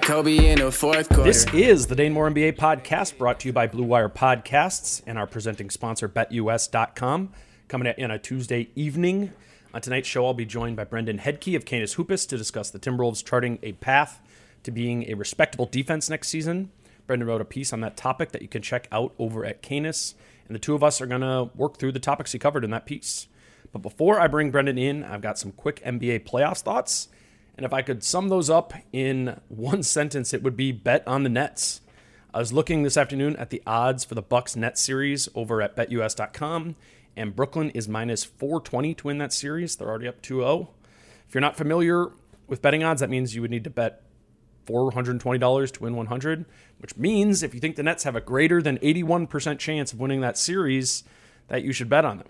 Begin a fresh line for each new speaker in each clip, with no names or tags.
Kobe in fourth quarter.
This is the Dane Moore NBA podcast brought to you by Blue Wire Podcasts and our presenting sponsor, BetUS.com. Coming on a Tuesday evening. On tonight's show, I'll be joined by Brendan Hedtke of Canis Hoopus to discuss the Timberwolves charting a path to being a respectable defense next season. Brendan wrote a piece on that topic that you can check out over at Canis, and the two of us are going to work through the topics he covered in that piece. But before I bring Brendan in, I've got some quick NBA playoffs thoughts. And if I could sum those up in one sentence, it would be bet on the Nets. I was looking this afternoon at the odds for the Bucks Nets series over at betus.com, and Brooklyn is minus 420 to win that series. They're already up 2-0. If you're not familiar with betting odds, that means you would need to bet $420 to win 100, which means if you think the Nets have a greater than 81% chance of winning that series, that you should bet on them.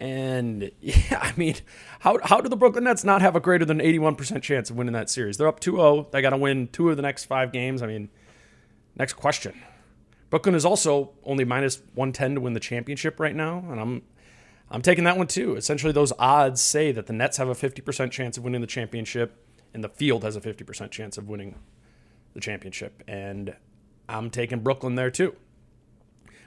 And yeah, I mean, how, how do the Brooklyn Nets not have a greater than 81% chance of winning that series? They're up 2 0. They got to win two of the next five games. I mean, next question. Brooklyn is also only minus 110 to win the championship right now. And I'm. I'm taking that one too. Essentially, those odds say that the Nets have a 50% chance of winning the championship, and the field has a 50% chance of winning the championship. And I'm taking Brooklyn there too.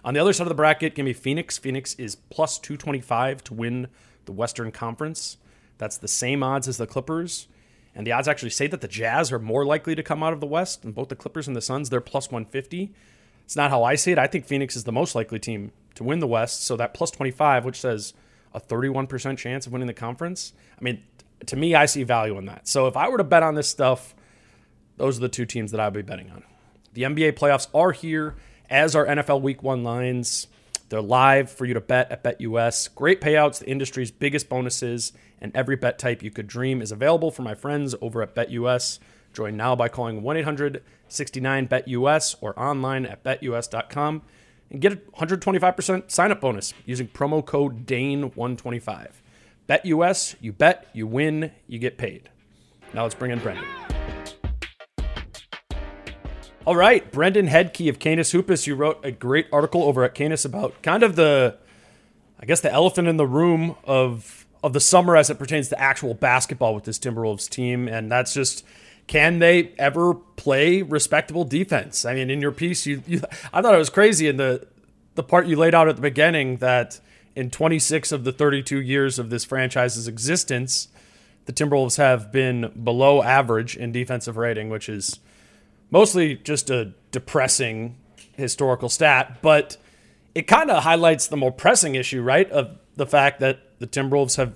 On the other side of the bracket, give me Phoenix. Phoenix is plus 225 to win the Western Conference. That's the same odds as the Clippers. And the odds actually say that the Jazz are more likely to come out of the West. And both the Clippers and the Suns, they're plus 150. It's not how I see it. I think Phoenix is the most likely team to win the West. So that plus 25, which says a 31% chance of winning the conference, I mean, to me, I see value in that. So if I were to bet on this stuff, those are the two teams that I'd be betting on. The NBA playoffs are here as our NFL Week One lines. They're live for you to bet at BetUS. Great payouts, the industry's biggest bonuses, and every bet type you could dream is available for my friends over at BetUS. Join now by calling 1 800 69 BetUS or online at betus.com and get a 125% sign up bonus using promo code DANE125. BetUS, you bet, you win, you get paid. Now let's bring in Brendan. All right, Brendan Hedtke of Canis Hoopus, you wrote a great article over at Canis about kind of the, I guess, the elephant in the room of of the summer as it pertains to actual basketball with this Timberwolves team, and that's just can they ever play respectable defense? I mean, in your piece, you, you I thought it was crazy in the the part you laid out at the beginning that in 26 of the 32 years of this franchise's existence, the Timberwolves have been below average in defensive rating, which is mostly just a depressing historical stat, but it kind of highlights the more pressing issue, right? Of the fact that the Timberwolves have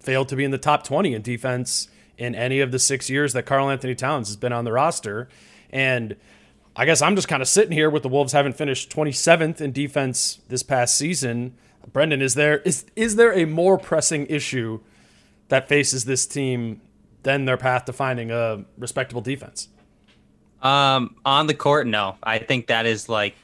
failed to be in the top 20 in defense in any of the six years that Karl-Anthony Towns has been on the roster. And I guess I'm just kind of sitting here with the Wolves having finished 27th in defense this past season. Brendan, is there is is there a more pressing issue that faces this team than their path to finding a respectable defense?
Um, on the court, no. I think that is like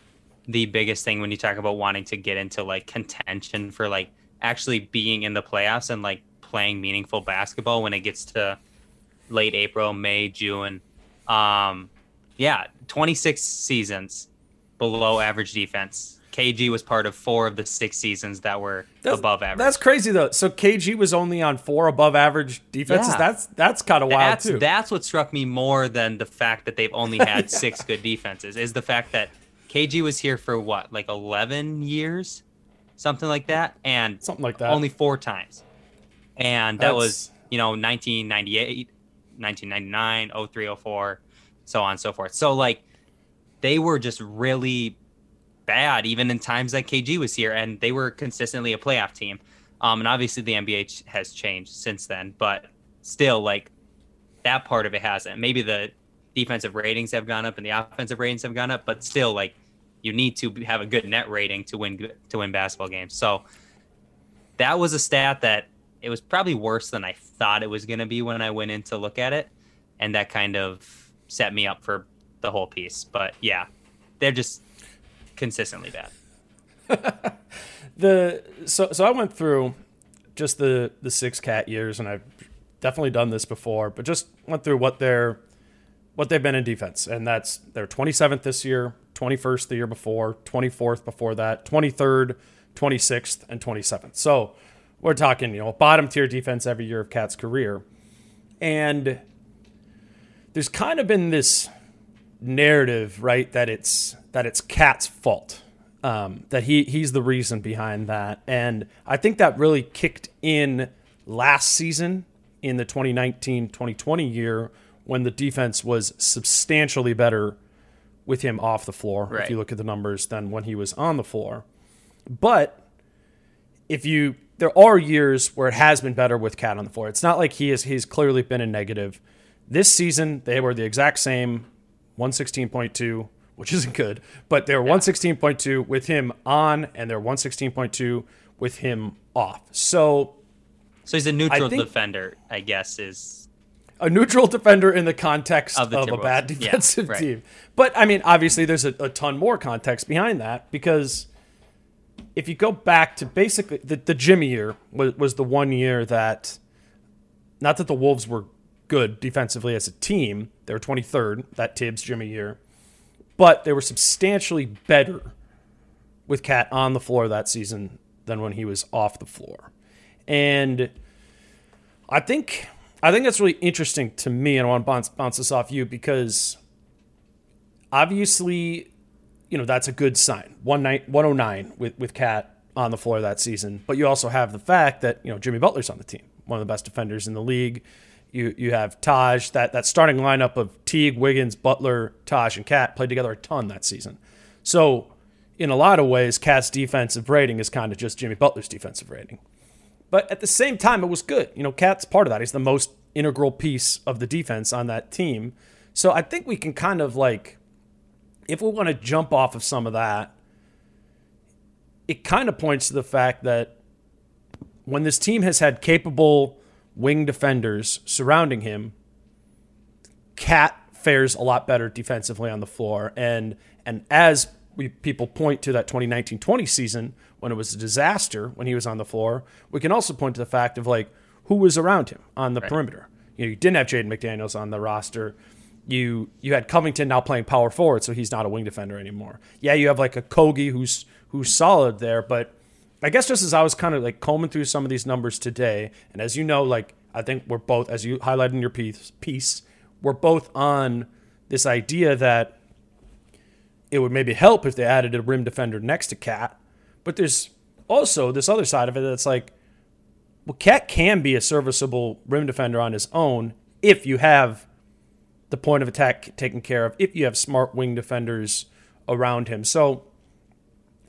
the biggest thing when you talk about wanting to get into like contention for like actually being in the playoffs and like playing meaningful basketball when it gets to late April, May, June. Um, yeah, 26 seasons below average defense. KG was part of four of the six seasons that were
That's-
above average.
That's crazy though. So KG was only on four above average defenses.
Yeah.
That's that's kind of wild
that's
too.
that's what struck me more than the fact that they've only had six good defenses is the fact that KG was here for what like 11 years something like that and
Something like that.
only four times and that
That's-
was you know 1998 1999 03 04 so on and so forth so like they were just really bad even in times that KG was here and they were consistently a playoff team um, and obviously the NBA has changed since then but still like that part of it hasn't maybe the defensive ratings have gone up and the offensive ratings have gone up but still like you need to have a good net rating to win to win basketball games so that was a stat that it was probably worse than I thought it was going to be when I went in to look at it. And that kind of set me up for the whole piece. But yeah, they're just consistently bad.
the so so I went through just the the six KAT years, and I've definitely done this before, but just went through what they're what they've been in defense, and that's they're 27th this year, 21st the year before, 24th before that, 23rd, 26th, and 27th. So we're talking, you know, bottom tier defense every year of KAT's career, and there's kind of been this narrative, right, that it's that it's KAT's fault, um, that he he's the reason behind that, and I think that really kicked in last season in the 2019-2020 year when the defense was substantially better with him off the floor. If you look at the numbers, than when he was on the floor, but if you there are years where it has been better with KAT on the floor. It's not like he is he's clearly been a negative. This season they were the exact same 116.2, which isn't good, but they're 116.2 with him on and they're 116.2 with him off. So
So he's a neutral defender, I guess, is
a neutral defender in the context
Of
of, a bad
Timberwolves. Yeah,
defensive
right.
team. But I mean, obviously, there's a, a ton more context behind that because if you go back to basically the, the Jimmy year was, was the one year that, not that the Wolves were good defensively as a team, they were 23rd that Thibs Jimmy year, but they were substantially better with KAT on the floor that season than when he was off the floor. And I think I think that's really interesting to me, and I want to bounce, bounce this off you because obviously, you know that's a good sign. One night, 109 with with KAT on the floor that season, but you also have the fact that you know Jimmy Butler's on the team, one of the best defenders in the league. You you have Taj that that starting lineup of Teague, Wiggins, Butler, Taj, and KAT played together a ton that season. So in a lot of ways, KAT's defensive rating is kind of just Jimmy Butler's defensive rating. But at the same time, it was good. You know, KAT's part of that. He's the most integral piece of the defense on that team. So I think we can kind of like, if we want to jump off of some of that, it kind of points to the fact that when this team has had capable wing defenders surrounding him, KAT fares a lot better defensively on the floor. And and as we people point to that 2019-20 season when it was a disaster when he was on the floor, we can also point to the fact of like who was around him on the perimeter. You know, you didn't have Jaden McDaniels on the roster. You you had Covington now playing power forward, so he's not a wing defender anymore. Yeah, you have like Okogie who's who's solid there, but I guess just as I was kind of like combing through some of these numbers today, and as you know, like I think we're both, as you highlighted in your piece, piece we're both on this idea that it would maybe help if they added a rim defender next to KAT. But there's also this other side of it that's like, well, KAT can be a serviceable rim defender on his own if you have the point of attack taken care of, if you have smart wing defenders around him. So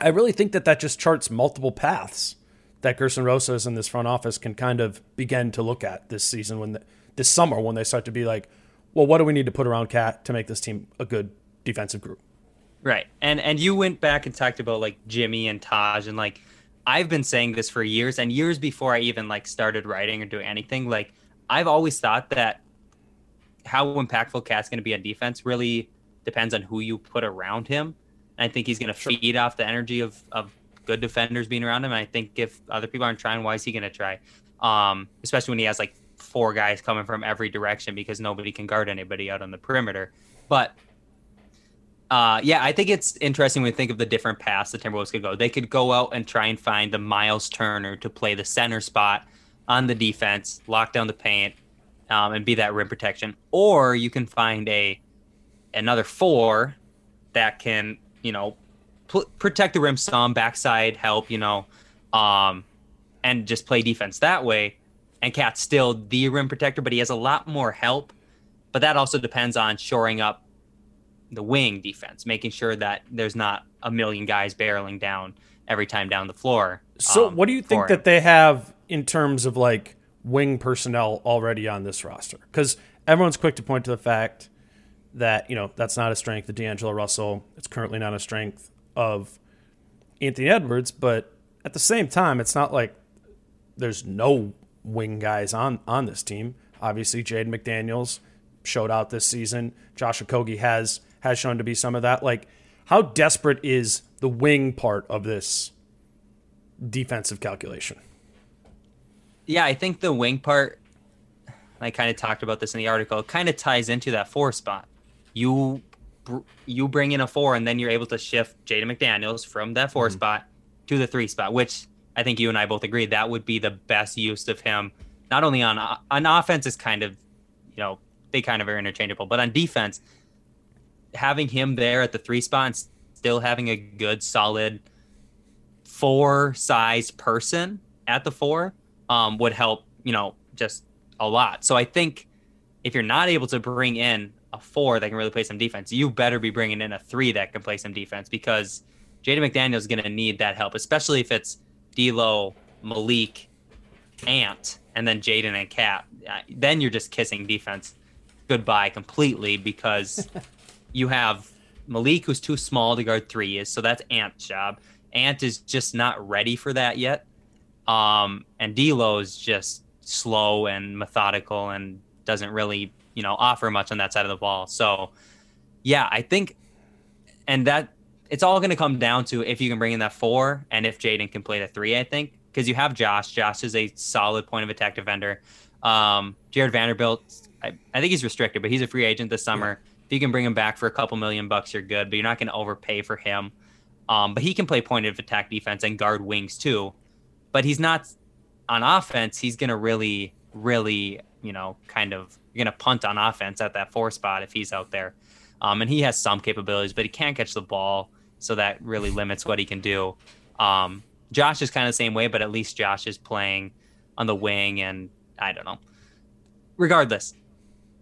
I really think that that just charts multiple paths that Gersson Rosas in this front office can kind of begin to look at this season when the, this summer when they start to be like, well, what do we need to put around KAT to make this team a good defensive group?
Right. And and you went back and talked about like Jimmy and Taj and like I've been saying this for years and years before I even like started writing or doing anything. Like I've always thought that how impactful KAT's going to be on defense really depends on who you put around him. I think he's going to feed off the energy of of good defenders being around him. And I think if other people aren't trying, why is he going to try? Um, especially when he has like four guys coming from every direction because nobody can guard anybody out on the perimeter. But Uh, yeah, I think it's interesting when you think of the different paths the Timberwolves could go. They could go out and try and find the Miles Turner to play the center spot on the defense, lock down the paint, um, and be that rim protection. Or you can find a another four that can, you know, pl- protect the rim some, backside help, you know, um, and just play defense that way. And KAT's still the rim protector, but he has a lot more help. But that also depends on shoring up the wing defense, making sure that there's not a million guys barreling down every time down the floor.
So,
um,
what do you think that they have in terms of like wing personnel already on this roster? Because everyone's quick to point to the fact that you know that's not a strength of D'Angelo Russell. It's currently not a strength of Anthony Edwards, but at the same time, it's not like there's no wing guys on on this team. Obviously, Jaden McDaniels showed out this season. Josh Okogie has has shown to be some of that. Like, how desperate is the wing part of this defensive calculation?
Yeah, I think the wing part, I kind of talked about this in the article, kind of ties into that four spot. You you bring in a four, and then you're able to shift Jaden McDaniels from that 4 mm-hmm. spot to the three spot, which I think you and I both agree that would be the best use of him. Not only on on offense is kind of, you know, they kind of are interchangeable, but on defense, having him there at the three spot and still having a good solid four size person at the four um, would help you know just a lot so i think if you're not able to bring in a four that can really play some defense you better be bringing in a three that can play some defense because jaden mcdaniel is going to need that help especially if it's D'Lo, malik ant and then jaden and KAT uh, then you're just kissing defense goodbye completely because you have Malik, who's too small to guard three, is so that's Ant's job. Ant is just not ready for that yet. Um, and D'Lo is just slow and methodical and doesn't really, you know, offer much on that side of the ball. So, yeah, I think, and that it's all going to come down to if you can bring in that four and if Jaden can play the three. I think because you have Josh. Josh is a solid point of attack defender. Um, Jarred Vanderbilt, I, I think he's restricted, but he's a free agent this summer. Yeah you can bring him back for a couple million bucks, you're good, but you're not going to overpay for him. Um, but he can play point of attack defense and guard wings too. But he's not on offense. He's going to really, really, you know, kind of you're going to punt on offense at that four spot if he's out there. Um, and he has some capabilities, but he can't catch the ball, so that really limits what he can do. Um, Josh is kind of the same way, but at least Josh is playing on the wing, and I don't know. Regardless,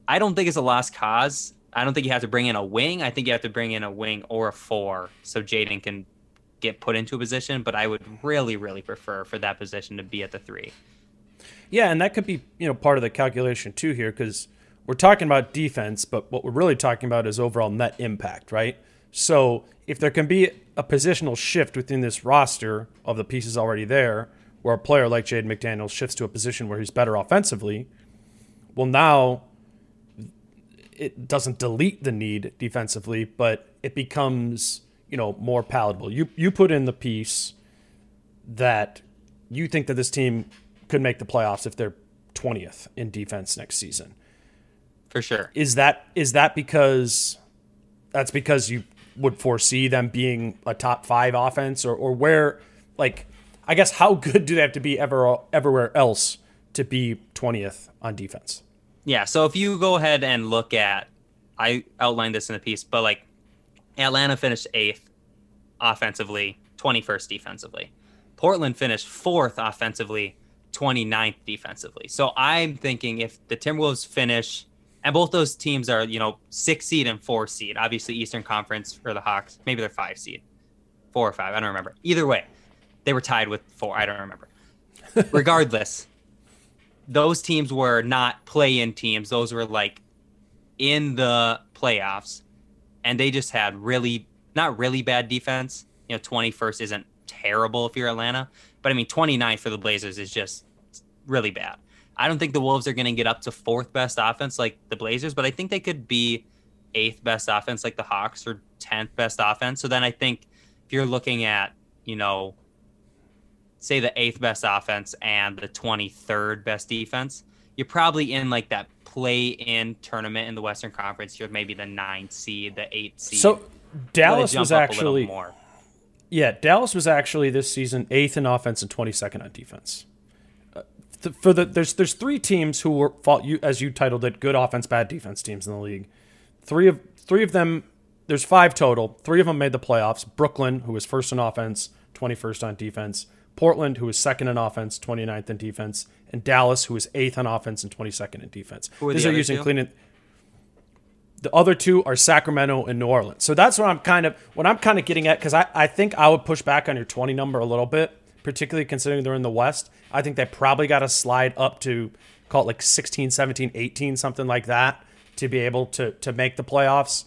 I don't think it's a lost cause. I don't think you have to bring in a wing. I think you have to bring in a wing or a four so Jaden can get put into a position. But I would really, really prefer for that position to be at the three.
Yeah, and that could be you know part of the calculation too here because we're talking about defense, but what we're really talking about is overall net impact, right? So if there can be a positional shift within this roster of the pieces already there, where a player like Jaden McDaniel shifts to a position where he's better offensively, well now it doesn't delete the need defensively, but it becomes you know more palatable. You you put in the piece that you think that this team could make the playoffs if they're 20th in defense next season.
For sure.
Is that is that because that's because you would foresee them being a top 5 offense or or where like I guess how good do they have to be ever everywhere else to be 20th on defense?
Yeah. So if you go ahead and look at, I outlined this in the piece, but like Atlanta finished eighth offensively, 21st defensively. Portland finished fourth offensively, 29th defensively. So I'm thinking if the Timberwolves finish, and both those teams are, you know, six seed and four seed, obviously Eastern Conference for the Hawks, maybe they're five seed, four or five, I don't remember. Either way, they were tied with four, I don't remember. Regardless, those teams were not play-in teams. Those were like in the playoffs, and they just had really not really bad defense. You know, 21st isn't terrible if you're Atlanta, but I mean 29th for the Blazers is just really bad. I don't think the Wolves are going to get up to fourth best offense like the Blazers, but I think they could be eighth best offense like the Hawks or 10th best offense. So then I think if you're looking at, you know, say the eighth best offense and the 23rd best defense, you're probably in like that play in tournament in the Western Conference. You're maybe the ninth seed, the eighth seed.
So Dallas was actually more. Yeah, Dallas was actually this season eighth in offense and twenty second on defense. Uh, th- for the there's there's three teams who were fought you as you titled it good offense bad defense teams in the league. Three of three of them there's five total. Three of them made the playoffs. Brooklyn, who was first in offense, 21st on defense. Portland, who was second in offense, 29th in defense, and Dallas, who was eighth on offense and 22nd in defense. These
the
are using
two?
clean. The other two are Sacramento and New Orleans. So that's what I'm kind of what I'm kind of getting at because I, I think I would push back on your 20 number a little bit, particularly considering they're in the West. I think they probably got to slide up to call it like 16, 17, 18, something like that to be able to to make the playoffs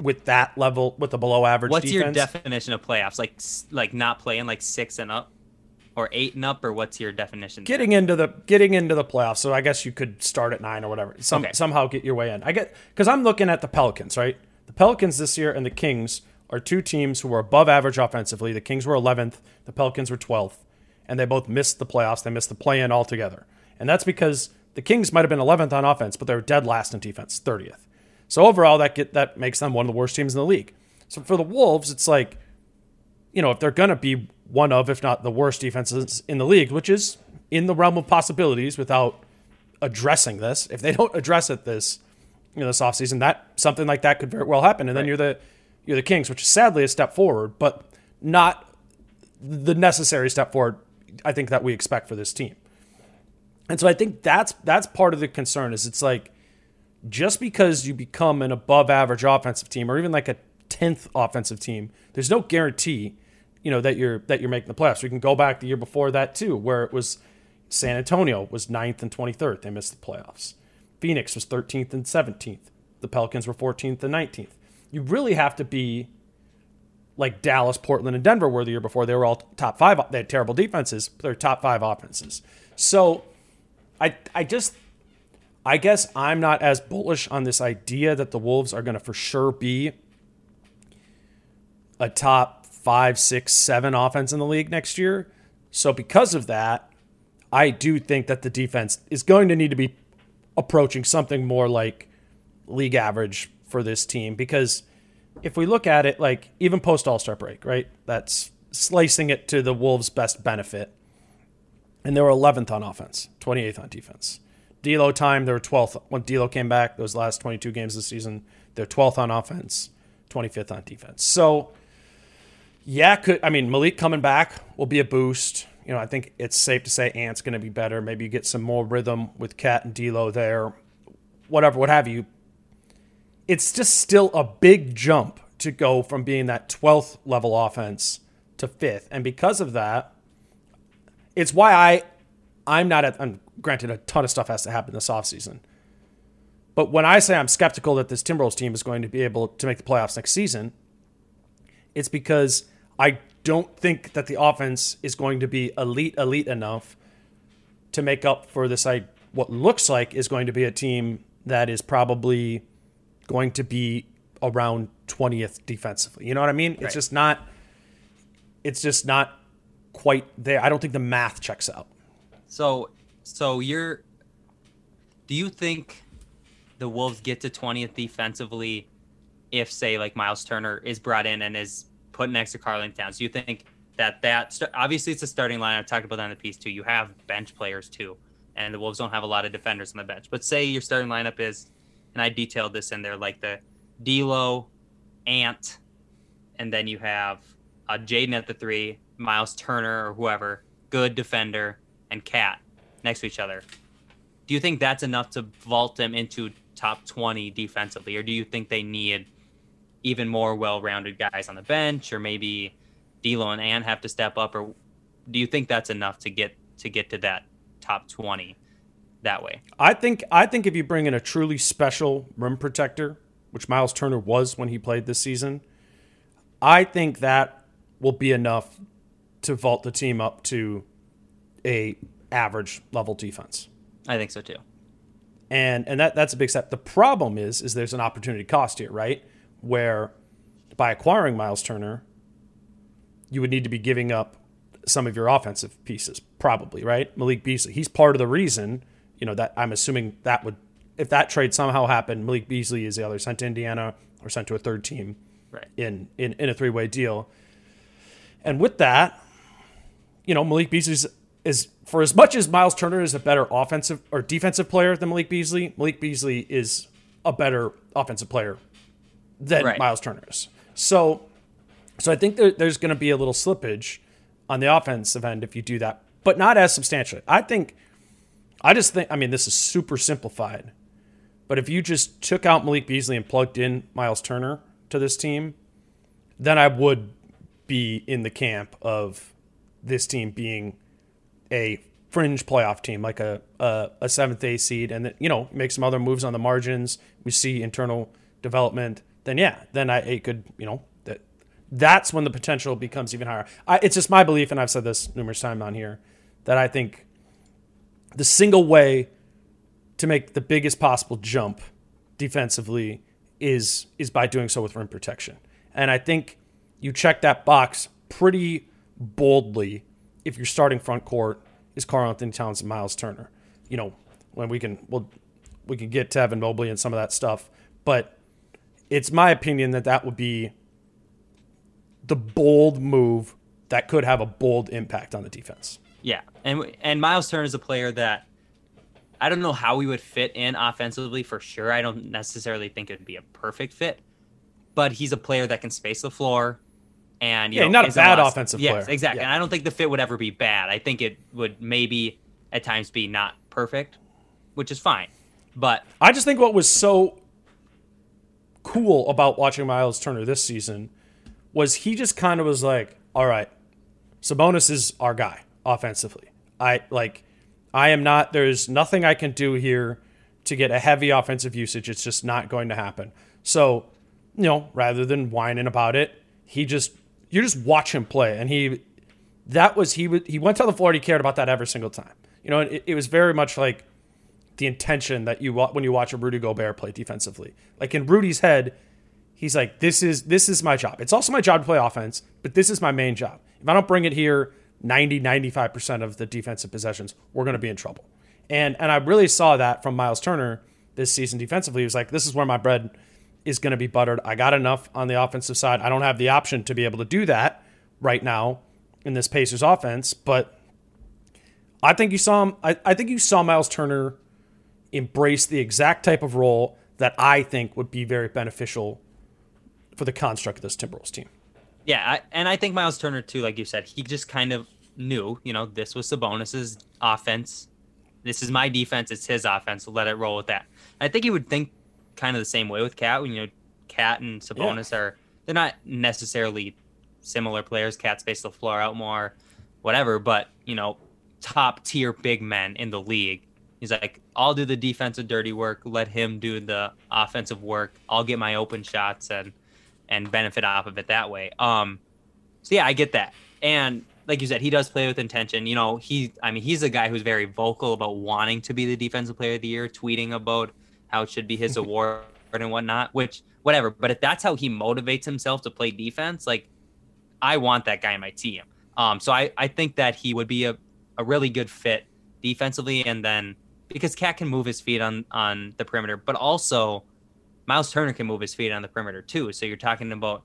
with that level with the below average
What's your definition of playoffs? Like like not playing like six and up, or eight and up, or what's your definition? there?
getting into the getting into the playoffs. So I guess you could start at nine or whatever. Some
Okay.
somehow get your way in. I get because I'm looking at the Pelicans, right? The Pelicans this year and the Kings are two teams who were above average offensively. The Kings were 11th, the Pelicans were 12th, and they both missed the playoffs. They missed the play-in altogether, and that's because the Kings might have been 11th on offense, but they were dead last in defense, 30th. So overall, that get that makes them one of the worst teams in the league. So for the Wolves, it's like you know, if they're going to be one of, if not the worst defenses in the league, which is in the realm of possibilities without addressing this, if they don't address it this, you know, this offseason, that something like that could very well happen. And then you're the you're the Kings, which is sadly a step forward, but not the necessary step forward I think that we expect for this team. And so I think that's that's part of the concern is it's like just because you become an above average offensive team or even like a 10th offensive team, there's no guarantee, you know, that you're that you're making the playoffs. We can go back the year before that too, where it was San Antonio was 9th and 23rd. They missed the playoffs. Phoenix was 13th and 17th. The Pelicans were 14th and 19th. You really have to be like Dallas, Portland, and Denver were the year before. They were all top five. They had terrible defenses, but they're top five offenses. So I I just I guess I'm not as bullish on this idea that the Wolves are going to for sure be a top five, six, seven offense in the league next year. So because of that, I do think that the defense is going to need to be approaching something more like league average for this team because if we look at it like even post All Star break, right? That's slicing it to the Wolves' best benefit. And they were 11th on offense, 28th on defense. D'Lo time, they were 12th when D'Lo came back. Those last 22 games this season, they're 12th on offense, 25th on defense. So, yeah, could I mean Malik coming back will be a boost. You know, I think it's safe to say Ant's going to be better. Maybe you get some more rhythm with KAT and D'Lo there, whatever, what have you. It's just still a big jump to go from being that 12th level offense to fifth, and because of that, it's why I I'm not at I'm, granted a ton of stuff has to happen this offseason. But when I say I'm skeptical that this Timberwolves team is going to be able to make the playoffs next season, it's because I don't think that the offense is going to be elite elite enough to make up for this I what looks like is going to be a team that is probably going to be around 20th defensively. You know what I mean? It's just not it's just not quite there. I don't think the math checks out.
So, so you're. Do you think the Wolves get to 20th defensively if, say, like Miles Turner is brought in and is put next to Carlin Towns? Do you think that that st- obviously it's a starting line? I've talked about that in the piece too. You have bench players too, and the Wolves don't have a lot of defenders on the bench. But say your starting lineup is, and I detailed this in there, like the D'Lo, Ant, and then you have uh, Jaden at the three, Miles Turner or whoever, good defender, and KAT next to each other. Do you think that's enough to vault them into top 20 defensively, or do you think they need even more well-rounded guys on the bench, or maybe D'Lo and Ant have to step up, or do you think that's enough to get to get to that top 20 that way?
I think I think if you bring in a truly special rim protector, which Miles Turner was when he played this season, I think that will be enough to vault the team up to a average level defense.
I think so too.
And and that that's a big step. The problem is is there's an opportunity cost here, right? Where by acquiring Miles Turner, you would need to be giving up some of your offensive pieces, probably, right? Malik Beasley, he's part of the reason, you know, that I'm assuming that would if that trade somehow happened, Malik Beasley is either sent to Indiana or sent to a third team right. in, in, in a three way deal. And with that, you know, Malik Beasley is for as much as Miles Turner is a better offensive or defensive player than Malik Beasley, Malik Beasley is a better offensive player than right. Miles Turner is. So, so I think there, there's going to be a little slippage on the offensive end if you do that, but not as substantially. I think, I just think, I mean, this is super simplified, but if you just took out Malik Beasley and plugged in Miles Turner to this team, then I would be in the camp of this team being a fringe playoff team, like a a, a seventh A seed, and then you know make some other moves on the margins. We see internal development. Then yeah, then I it could you know that that's when the potential becomes even higher. I, it's just my belief, and I've said this numerous times on here, that I think the single way to make the biggest possible jump defensively is is by doing so with rim protection. And I think you check that box pretty boldly if your starting front court is Karl-Anthony Towns and Miles Turner. You know, when we can we'll, we can get to Evan Mobley and some of that stuff, but it's my opinion that that would be the bold move that could have a bold impact on the defense.
Yeah, and and Miles Turner is a player that I don't know how we would fit in offensively for sure. I don't necessarily think it would be a perfect fit, but he's a player that can space the floor and
yeah, know, not a bad a offensive
yes,
player.
exactly.
Yeah.
And I don't think the fit would ever be bad. I think it would maybe at times be not perfect, which is fine. But
I just think what was so cool about watching Miles Turner this season was he just kind of was like, "All right, Sabonis is our guy offensively. I like, I am not. There's nothing I can do here to get a heavy offensive usage. It's just not going to happen. So, you know, rather than whining about it, he just you just watch him play, and he that was he he went to the floor. He cared about that every single time. You know, it, it was very much like the intention that you when you watch a Rudy Gobert play defensively. Like in Rudy's head, he's like, "This is this is my job. It's also my job to play offense, but this is my main job. If I don't bring it here 90 95% of the defensive possessions, we're going to be in trouble." And and I really saw that from Miles Turner this season defensively. He was like, "This is where my bread is going to be buttered. I got enough on the offensive side. I don't have the option to be able to do that right now in this Pacers offense, but I think you saw him. I, I think you saw Miles Turner embrace the exact type of role that I think would be very beneficial for the construct of this Timberwolves team.
Yeah, I, and I think Miles Turner too, like you said, he just kind of knew, you know, this was Sabonis's offense. This is my defense. It's his offense. So let it roll with that. I think he would think kind of the same way with KAT. When you know, KAT and Sabonis yeah. are they're not necessarily similar players. KAT space the floor out more, whatever. But you know, top tier big men in the league. He's like, I'll do the defensive dirty work. Let him do the offensive work. I'll get my open shots and and benefit off of it that way. Um, so yeah, I get that. And like you said, he does play with intention. You know, he I mean, he's a guy who's very vocal about wanting to be the defensive player of the year, tweeting about how it should be his award and whatnot, which whatever. But if that's how he motivates himself to play defense, like I want that guy in my team. Um, so I, I think that he would be a, a really good fit defensively and then because KAT can move his feet on on the perimeter, but also Miles Turner can move his feet on the perimeter too. So you're talking about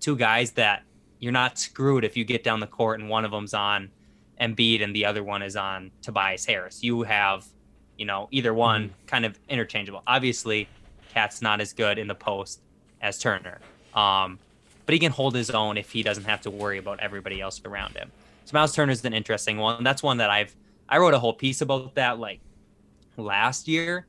two guys that you're not screwed if you get down the court and one of them's on Embiid and the other one is on Tobias Harris. You have you know, either one mm-hmm. kind of interchangeable. Obviously, KAT's not as good in the post as Turner, um, but he can hold his own if he doesn't have to worry about everybody else around him. So Miles Turner's an interesting one. That's one that I've I wrote a whole piece about that like last year,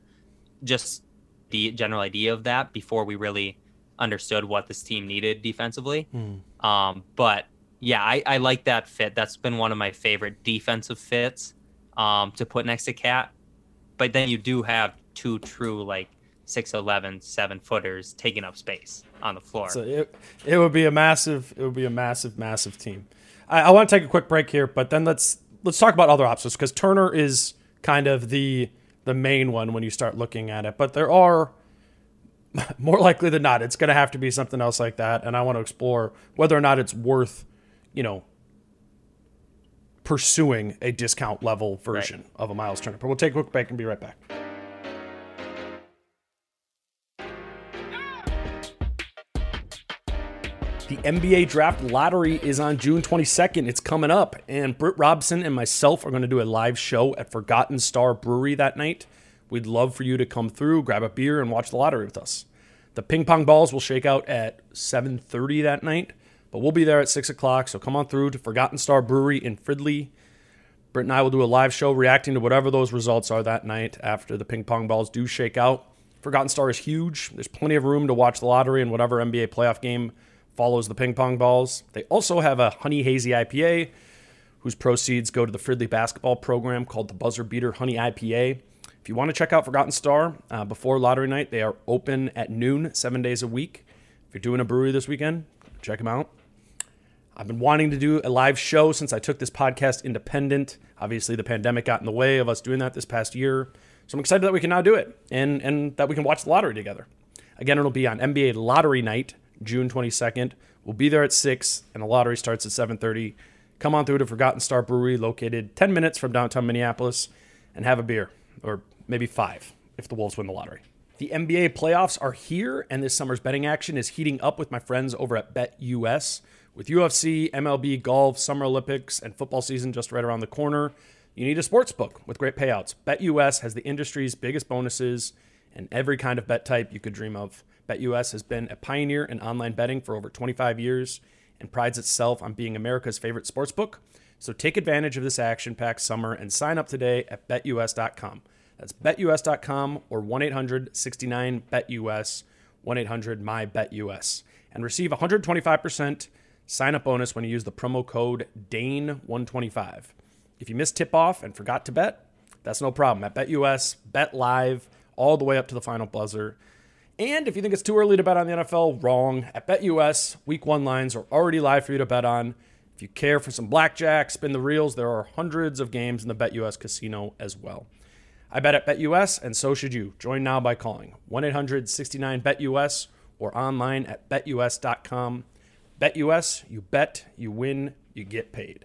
just the general idea of that before we really understood what this team needed defensively. Mm. Um, but yeah, I, I like that fit. That's been one of my favorite defensive fits um, to put next to KAT but then you do have two true like 6'11 seven footers taking up space on the floor
so it, it would be a massive it would be a massive massive team i, I want to take a quick break here but then let's let's talk about other options because turner is kind of the the main one when you start looking at it but there are more likely than not it's going to have to be something else like that and i want to explore whether or not it's worth you know pursuing a discount level version right. of a Miles Turner. But we'll take a quick break and be right back. The NBA Draft Lottery is on June 22nd. It's coming up, and Britt Robson and myself are going to do a live show at Forgotten Star Brewery that night. We'd love for you to come through, grab a beer, and watch the lottery with us. The ping pong balls will shake out at 7:30 that night, but we'll be there at six o'clock. So come on through to Forgotten Star Brewery in Fridley. Britt and I will do a live show reacting to whatever those results are that night after the ping pong balls do shake out. Forgotten Star is huge. There's plenty of room to watch the lottery and whatever NBA playoff game follows the ping pong balls. They also have a Honey Hazy IPA, whose proceeds go to the Fridley basketball program called the Buzzer Beater Honey IPA. If you want to check out Forgotten Star uh, before lottery night, they are open at noon, seven days a week. If you're doing a brewery this weekend, check them out. I've been wanting to do a live show since I took this podcast independent. Obviously, the pandemic got in the way of us doing that this past year. So I'm excited that we can now do it and, and that we can watch the lottery together. Again, it'll be on NBA Lottery Night, June 22nd. We'll be there at 6 and the lottery starts at 7:30. Come on through to Forgotten Star Brewery located 10 minutes from downtown Minneapolis and have a beer or maybe 5 if the Wolves win the lottery. The NBA playoffs are here and this summer's betting action is heating up with my friends over at BetUS. With UFC, MLB, golf, Summer Olympics, and football season just right around the corner, you need a sports book with great payouts. BetUS has the industry's biggest bonuses and every kind of bet type you could dream of. BetUS has been a pioneer in online betting for over 25 years and prides itself on being America's favorite sportsbook. So take advantage of this action packed summer and sign up today at betus.com. That's betus.com or 1 800 69 BetUS, 1 800 My BetUS, and receive 125% sign up bonus when you use the promo code DANE125. If you missed tip off and forgot to bet, that's no problem. At BetUS, bet live all the way up to the final buzzer. And if you think it's too early to bet on the NFL, wrong. At BetUS, week one lines are already live for you to bet on. If you care for some blackjack, spin the reels, there are hundreds of games in the BetUS casino as well. I bet at BetUS, and so should you. Join now by calling 1 800 69 BetUS or online at betus.com. BetUS, you bet, you win, you get paid.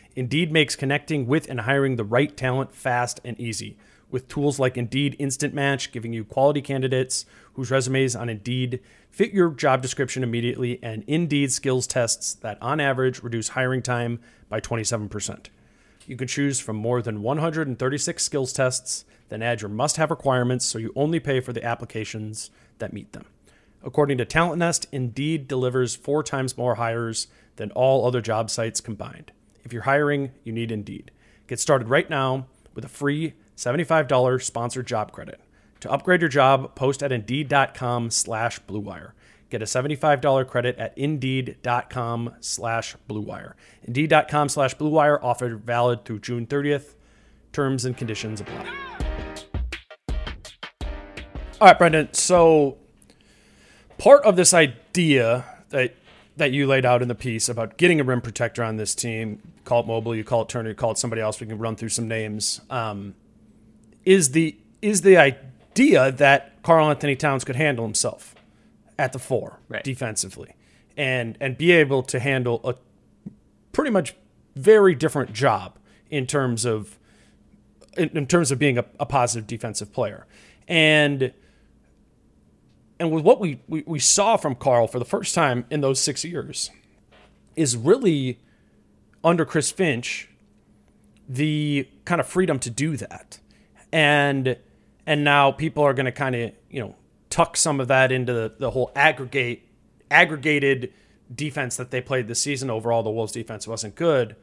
Indeed makes connecting with and hiring the right talent fast and easy. With tools like Indeed Instant Match, giving you quality candidates whose resumes on Indeed fit your job description immediately, and Indeed skills tests that on average reduce hiring time by 27%. You can choose from more than 136 skills tests, then add your must have requirements so you only pay for the applications that meet them. According to Talent Nest, Indeed delivers four times more hires than all other job sites combined. If you're hiring, you need Indeed. Get started right now with a free $75 sponsored job credit. To upgrade your job, post at Indeed.com slash BlueWire. Get a $75 credit at Indeed.com slash BlueWire. Indeed.com slash BlueWire offer valid through June 30th. Terms and conditions apply. All right, Brendan. So part of this idea that that you laid out in the piece about getting a rim protector on this team, call it Mobley, you call it Turner, you call it somebody else. We can run through some names. Um, is the is the idea that Karl-Anthony Towns could handle himself at the four
Right.
defensively, and and be able to handle a pretty much very different job in terms of in, in terms of being a, a positive defensive player, and and with what we, we we saw from Karl for the first time in those six years, is really under Chris Finch the kind of freedom to do that, and and now people are going to kind of you know tuck some of that into the, the whole aggregate aggregated defense that they played this season. Overall, the Wolves' defense wasn't good.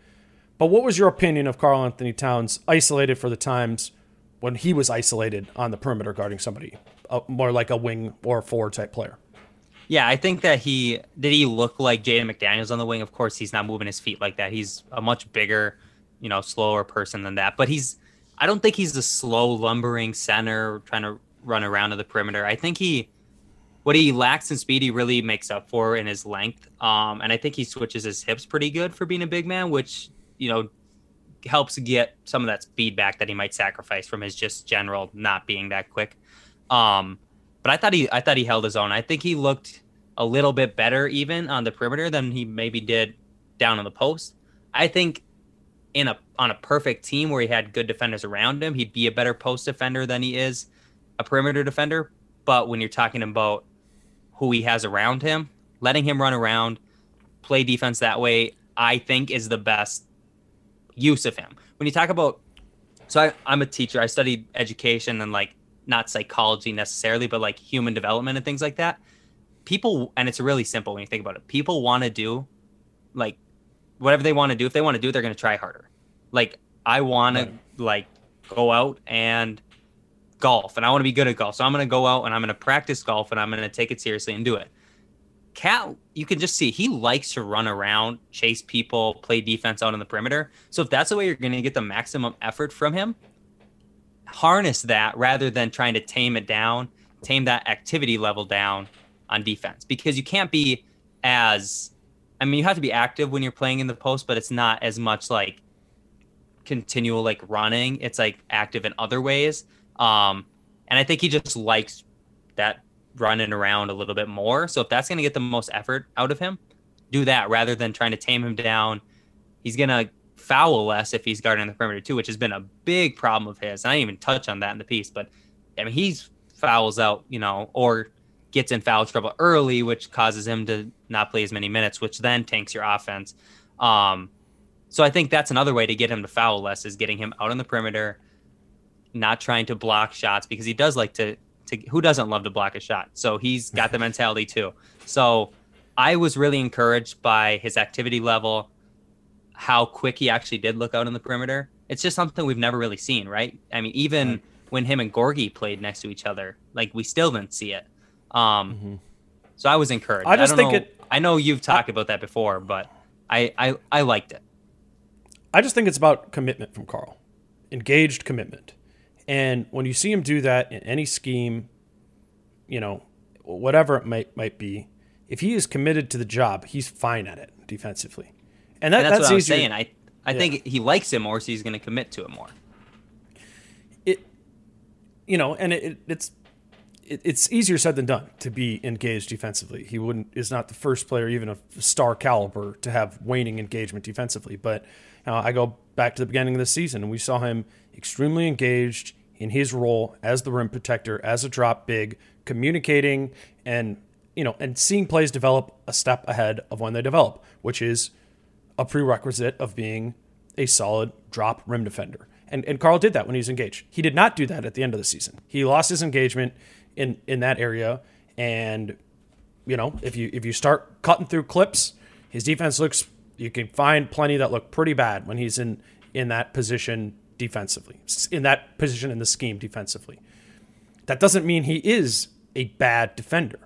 But what was your opinion of Karl-Anthony Towns isolated for the times when he was isolated on the perimeter guarding somebody, uh, more like a wing or a forward type player?
Yeah, I think that he did he look like Jaden McDaniels on the wing. Of course, he's not moving his feet like that. He's a much bigger, you know, slower person than that. But he's I don't think he's a slow lumbering center trying to run around to the perimeter. I think he what he lacks in speed he really makes up for in his length. Um and I think he switches his hips pretty good for being a big man, which, you know, helps get some of that speed back that he might sacrifice from his just general not being that quick. Um, but I thought he I thought he held his own. I think he looked a little bit better even on the perimeter than he maybe did down on the post. I think in a on a perfect team where he had good defenders around him, he'd be a better post defender than he is a perimeter defender. But when you're talking about who he has around him, letting him run around, play defense that way, I think is the best use of him. When you talk about, so I, I'm a teacher, I studied education and like not psychology necessarily, but like human development and things like that. People, and it's really simple when you think about it. People want to do like whatever they want to do. If they want to do, it, they're going to try harder. Like I want right. to like go out and golf, and I want to be good at golf. So I'm going to go out and I'm going to practice golf, and I'm going to take it seriously and do it. KAT, you can just see he likes to run around, chase people, play defense out on the perimeter. So if that's the way you're going to get the maximum effort from him, harness that rather than trying to tame it down, tame that activity level down on defense because you can't be as I mean, you have to be active when you're playing in the post, but it's not as much like continual like running. It's like active in other ways. Um, and I think he just likes that running around a little bit more. So if that's going to get the most effort out of him, do that rather than trying to tame him down. He's going to foul less if he's guarding the perimeter too, which has been a big problem of his. And I didn't even touch on that in the piece, but I mean, he's fouls out, you know, or gets in foul trouble early, which causes him to not play as many minutes, which then tanks your offense. Um, so I think that's another way to get him to foul less is getting him out on the perimeter, not trying to block shots because he does like to to who doesn't love to block a shot. So he's got the mentality too. So I was really encouraged by his activity level, how quick he actually did look out on the perimeter. It's just something we've never really seen, right? I mean, even when him and Gorgui played next to each other, like we still didn't see it. Um, mm-hmm. So I was encouraged.
I just
I
think
know,
it.
I know you've talked I, about that before, but I, I I liked it.
I just think it's about commitment from Karl, engaged commitment. And when you see him do that in any scheme, you know, whatever it might might be, if he is committed to the job, he's fine at it defensively.
And, that, and that's, that's, what I'm saying. I I yeah. think he likes it more, so he's going to commit to it more.
It, you know, and it, it's it, it's easier said than done to be engaged defensively. He wouldn't is not the first player, even of star caliber, to have waning engagement defensively. But uh, I go back to the beginning of the season, and we saw him extremely engaged in his role as the rim protector, as a drop big, communicating and you know and seeing plays develop a step ahead of when they develop, which is a prerequisite of being a solid drop rim defender. And and Karl did that when he was engaged. He did not do that at the end of the season. He lost his engagement in in that area and you know, if you if you start cutting through clips, his defense looks you can find plenty that look pretty bad when he's in in that position defensively, in that position in the scheme defensively. That doesn't mean he is a bad defender.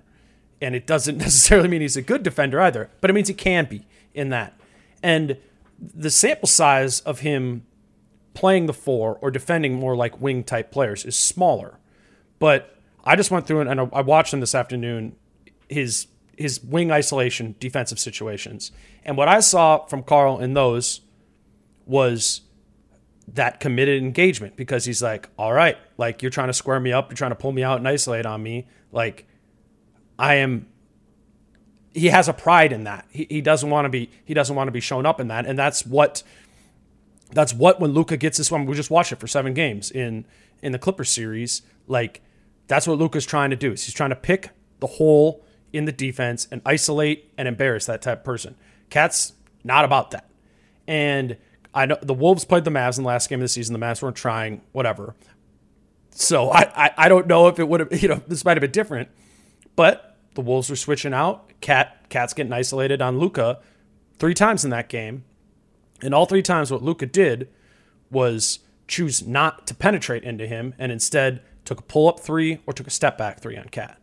And it doesn't necessarily mean he's a good defender either, but it means he can be in that. And the sample size of him playing the four or defending more like wing type players is smaller. But I just went through and I watched him this afternoon, his his wing isolation defensive situations. And what I saw from Karl in those was that committed engagement because he's like, all right, like you're trying to square me up, you're trying to pull me out and isolate on me. Like I am he has a pride in that. He, he doesn't want to be he doesn't want to be shown up in that. And that's what that's what when Luka gets this one, we just watched it for seven games in in the Clippers series. Like that's what Luka's trying to do. Is he's trying to pick the hole in the defense and isolate and embarrass that type of person. KAT's not about that. And I know the Wolves played the Mavs in the last game of the season. The Mavs weren't trying, whatever. So I, I, I don't know if it would have, you know, this might have been different, but the Wolves were switching out. KAT, KAT's getting isolated on Luka three times in that game. And all three times, what Luka did was choose not to penetrate into him and instead took a pull up three or took a step back three on KAT.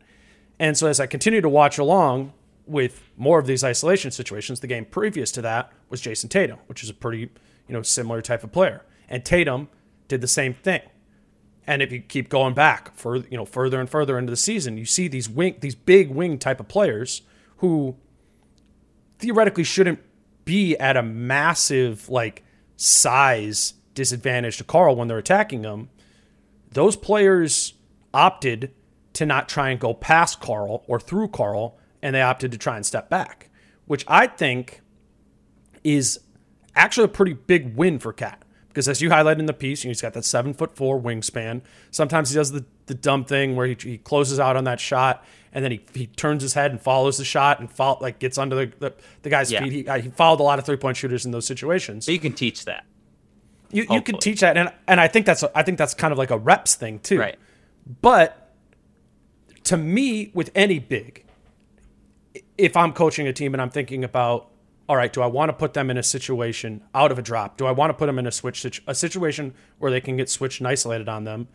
And so as I continue to watch along with more of these isolation situations, the game previous to that was Jayson Tatum, which is a pretty you know, similar type of player. And Tatum did the same thing. And if you keep going back for you know further and further into the season, you see these wing these big wing type of players who theoretically shouldn't be at a massive like size disadvantage to Karl when they're attacking him, those players opted to not try and go past Karl or through Karl, and they opted to try and step back, which I think is actually a pretty big win for KAT. Because as you highlighted in the piece, he's got that seven foot four wingspan. Sometimes he does the, the dumb thing where he, he closes out on that shot and then he, he turns his head and follows the shot and fall, like gets under the, the, the guy's
Yeah.
feet. He, uh, he followed a lot of three point shooters in those situations.
So you can teach that.
You, you can teach that, and and I think that's I think that's kind of like a reps thing too.
Right.
But to me, with any big, if I'm coaching a team and I'm thinking about, all right, do I want to put them in a situation out of a drop? Do I want to put them in a switch situ- a situation where they can get switched and isolated on them?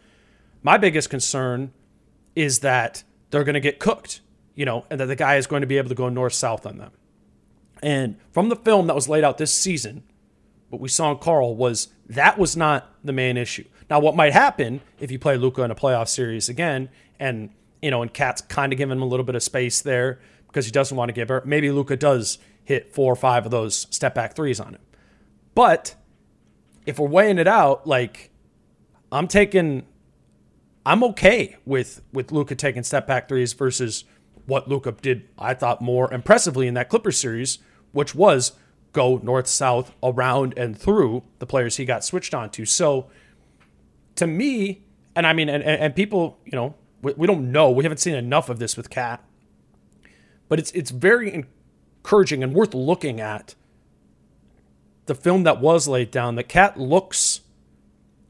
My biggest concern is that they're going to get cooked, you know, and that the guy is going to be able to go north south on them. And from the film that was laid out this season, what we saw in Karl was that was not the main issue. Now, what might happen if you play Luka in a playoff series again, and you know, and KAT's kind of giving him a little bit of space there because he doesn't want to give her. Maybe Luka does hit four or five of those step back threes on him. But if we're weighing it out, like I'm taking, I'm okay with with Luka taking step back threes versus what Luka did. I thought more impressively in that Clippers series, which was go north south around and through the players he got switched onto. So to me, and I mean, and, and, people, you know, we, we don't know. We haven't seen enough of this with KAT, but it's it's very encouraging and worth looking at. The film that was laid down, that KAT looks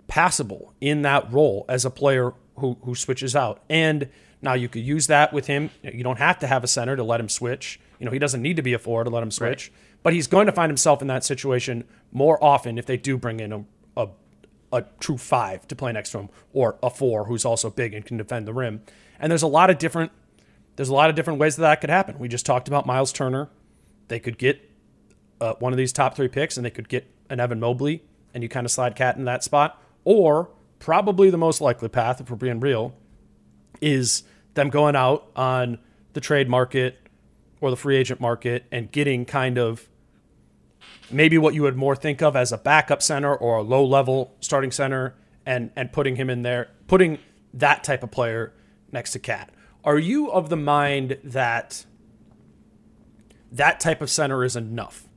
passable in that role as a player who who switches out. And now you could use that with him. You don't have to have a center to let him switch. You know, he doesn't need to be a four to let him switch. But he's going to find himself in that situation more often if they do bring in a, a a true five to play next to him or a four who's also big and can defend the rim. And there's a lot of different there's a lot of different ways that that could happen. We just talked about Miles Turner. They could get uh, one of these top three picks and they could get an Evan Mobley and you kind of slide KAT in that spot. Or probably the most likely path, if we're being real, is them going out on the trade market or the free agent market and getting kind of maybe what you would more think of as a backup center or a low level starting center and and putting him in there putting that type of player next to KAT. Are you of the mind that that type of center is enough?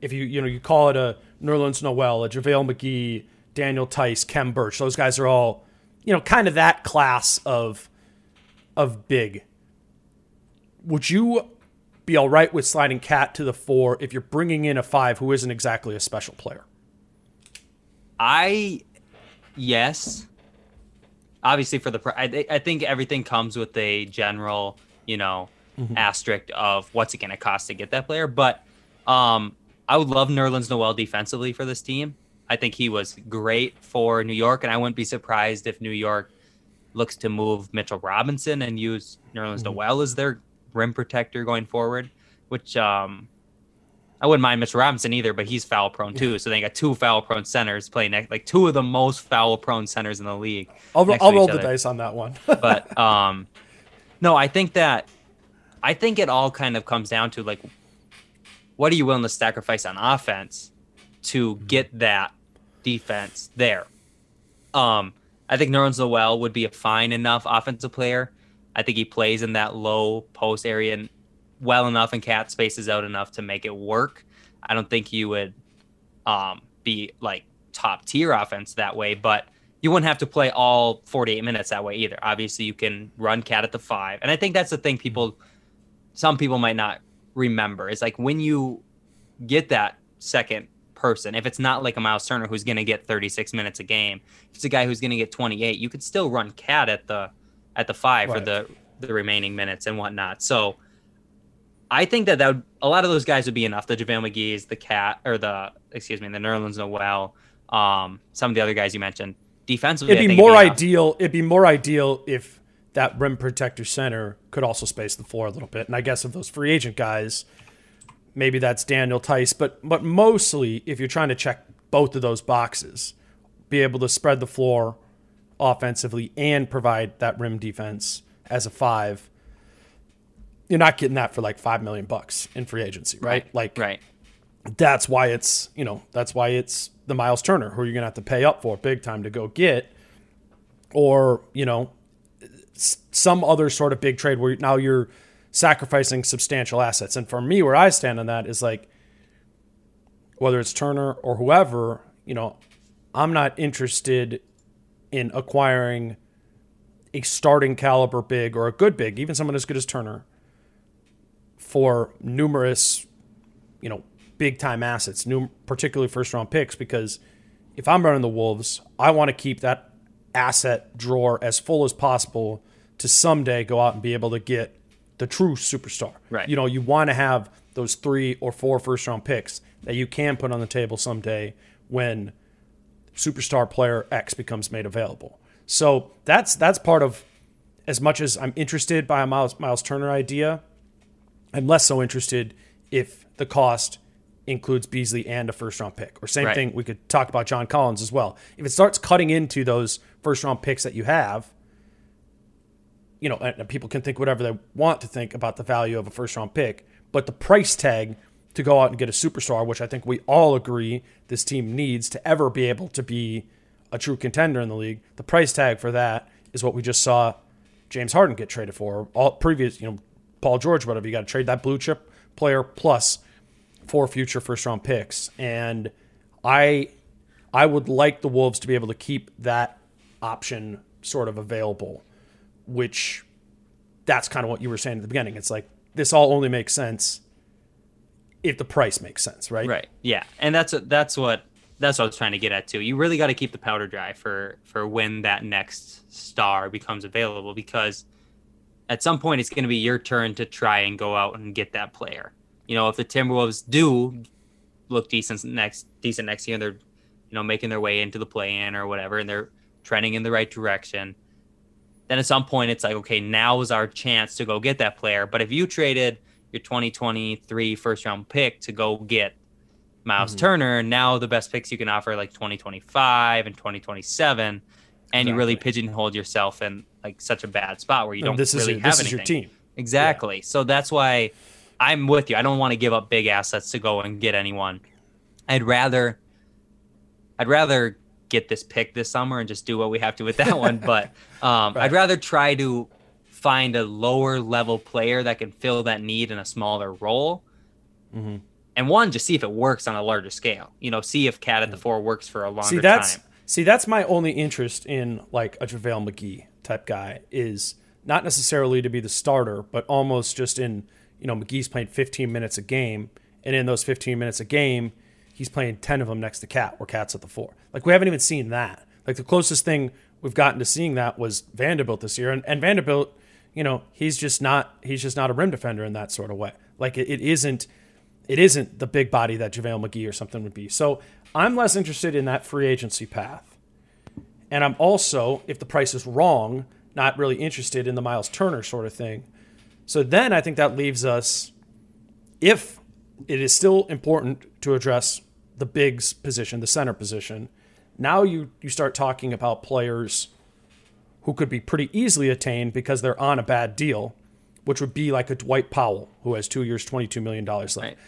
If you you know you call it a Nerlens Noel a JaVale McGee Daniel Theis Khem Birch those guys are all you know kind of that class of of big would you be all right with sliding KAT to the four if you're bringing in a five who isn't exactly a special player?
I yes. Obviously, for the I, I think everything comes with a general, you know, asterisk of what's it going to cost to get that player. But um, I would love Nerlens Noel defensively for this team. I think he was great for New York, and I wouldn't be surprised if New York looks to move Mitchell Robinson and use Nerlens Noel as their rim protector going forward. Which um, I wouldn't mind Mitchell Robinson either, but he's foul prone too. So they got two foul prone centers playing next, like two of the most foul prone centers in the league.
I'll, I'll roll
each
the dice on that one.
But um, no, I think that I think it all kind of comes down to like, what are you willing to sacrifice on offense to get that defense there? Um, I think Nerlens Noel would be a fine enough offensive player. I think he plays in that low post area well enough and KAT spaces out enough to make it work. I don't think you would um, be like top tier offense that way, but you wouldn't have to play all 48 minutes that way either. Obviously, you can run KAT at the five. And I think that's the thing people, some people might not remember is like when you get that second person, if it's not like a Miles Turner who's going to get 36 minutes a game, if it's a guy who's going to get 28, you could still run KAT at the at the five for the the remaining minutes and whatnot. So I think that that would, a lot of those guys would be enough. The JaVale McGee's, the KAT or the excuse me, the Nerlens Noel, um, some of the other guys you mentioned. Defensively,
it'd be more
enough.
ideal. It'd be more ideal if that rim protector center could also space the floor a little bit. And I guess of those free agent guys, maybe that's Daniel Theis. But but mostly, if you're trying to check both of those boxes, be able to spread the floor offensively and provide that rim defense as a five. You're not getting that for like five million bucks in free agency, right? Like
right.
that's why it's you know that's why it's the Miles Turner, who you're going to have to pay up for big time to go get, or you know, some other sort of big trade where now you're sacrificing substantial assets. And for me, where I stand on that is like, whether it's Turner or whoever, you know, I'm not interested in acquiring a starting caliber big or a good big, even someone as good as Turner, for numerous, you know, big time assets, particularly first round picks, because if I'm running the Wolves, I want to keep that asset drawer as full as possible to someday go out and be able to get the true superstar.
Right.
You know, you want to have those three or four first round picks that you can put on the table someday when superstar player X becomes made available. So that's that's part of as much as I'm interested by a Miles Miles Turner idea, I'm less so interested if the cost includes Beasley and a first round pick. Or same
Right.
thing we could talk about John Collins as well. If it starts cutting into those first round picks that you have, you know, people can think whatever they want to think about the value of a first round pick, but the price tag to go out and get a superstar, which I think we all agree this team needs to ever be able to be a true contender in the league, the price tag for that is what we just saw James Harden get traded for. All previous, you know, Paul George, whatever, you got to trade that blue chip player plus four future first round picks. And I I would like the Wolves to be able to keep that option sort of available, which that's kind of what you were saying at the beginning. It's like this all only makes sense if the price makes sense, right?
Right. Yeah, and that's that's what that's what I was trying to get at too. You really got to keep the powder dry for for when that next star becomes available because at some point it's going to be your turn to try and go out and get that player. You know, if the Timberwolves do look decent next decent next year, they're you know making their way into the play-in or whatever, and they're trending in the right direction. Then at some point it's like, okay, now is our chance to go get that player. But if you traded your 2023 first round pick to go get Miles mm-hmm. Turner, now the best picks you can offer are like 2025 and 2027, and you really pigeonholed yourself in like such a bad spot where you don't
this is your-
have
this is your team.
Exactly. So that's why I'm with you. I don't want to give up big assets to go and get anyone. I'd rather I'd rather get this pick this summer and just do what we have to with that one. But um,
Right.
I'd rather try to find a lower level player that can fill that need in a smaller role.
Mm-hmm.
And one, just see if it works on a larger scale. You know, see if KAT at the Four works for a longer
See, that's
time.
see, that's my only interest in like a JaVale McGee type guy is not necessarily to be the starter, but almost just in you know McGee's playing 15 minutes a game, and in those 15 minutes a game, he's playing 10 of them next to KAT, where KAT's at the four. Like we haven't even seen that. Like the closest thing we've gotten to seeing that was Vanderbilt this year, and, and Vanderbilt, you know, he's just not he's just not a rim defender in that sort of way. Like it, it isn't it isn't the big body that JaVale McGee or something would be. So I'm less interested in that free agency path. And I'm also, if the price is wrong, not really interested in the Miles Turner sort of thing. So then I think that leaves us, if it is still important to address the bigs position, the center position, now you, you start talking about players who could be pretty easily attained because they're on a bad deal, which would be like a Dwight Powell who has two years, twenty two million dollars left.
Right.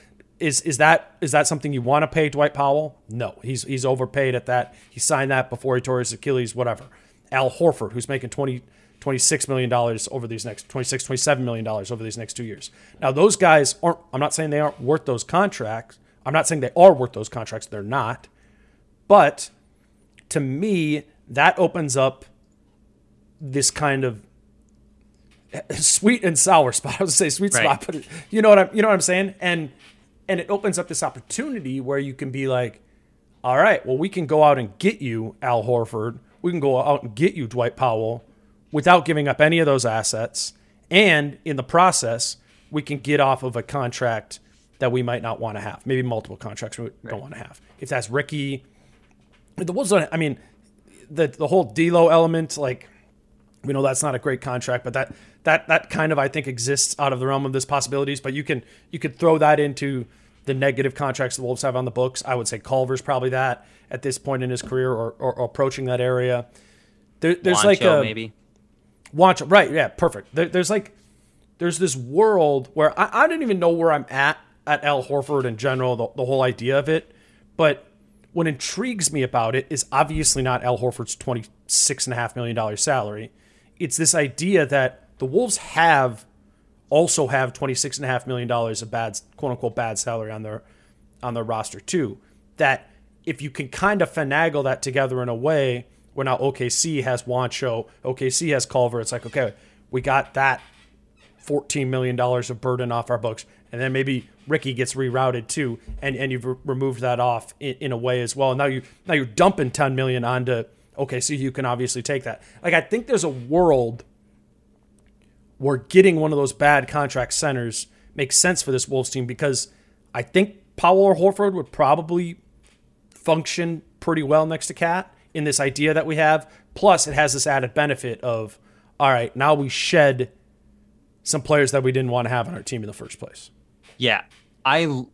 Is is that is that something you want to pay Dwight Powell? No, he's he's overpaid at that. He signed that before he tore his Achilles, whatever. Al Horford, who's making 20, 26 million dollars over these next 26, 27 million dollars over these next two years. Now those guys aren't. I'm not saying they aren't worth those contracts. I'm not saying they are worth those contracts. They're not. But to me, that opens up this kind of sweet and sour spot. I was gonna say sweet
Right.
spot, but you know what I'm you know what I'm saying? And and it opens up this opportunity where you can be like, all right, well, we can go out and get you Al Horford. We can go out and get you Dwight Powell without giving up any of those assets. And in the process, we can get off of a contract that we might not want to have. Maybe multiple contracts we don't want to have. If that's Ricky, the Wolves don't, I mean, the the whole D'Lo element, like we know that's not a great contract, but that that that kind of I think exists out of the realm of this possibilities. But you can you could throw that into the negative contracts the Wolves have on the books. I would say Culver's probably that at this point in his career or, or, or approaching that area. There, there's like a
maybe.
Watch right, yeah, perfect. There, there's like there's this world where I, I don't even know where I'm at at Al Horford in general, the, the whole idea of it. But what intrigues me about it is obviously not Al Horford's $26.5 million salary. It's this idea that the Wolves have also have $26.5 million of bad, quote unquote, bad salary on their, on their roster too. That if you can kind of finagle that together in a way where now OKC has Juancho. OKC has Culver, it's like, okay, we got that $14 million of burden off our books. And then maybe Ricky gets rerouted too, and, and you've re- removed that off in, in, a way as well. Now you now you're dumping 10 million onto okay, so you can obviously take that. Like I think there's a world where getting one of those bad contract centers makes sense for this Wolves team because I think Powell or Horford would probably function pretty well next to KAT in this idea that we have. Plus, it has this added benefit of all right, now we shed some players that we didn't want to have on our team in the first place.
Yeah, I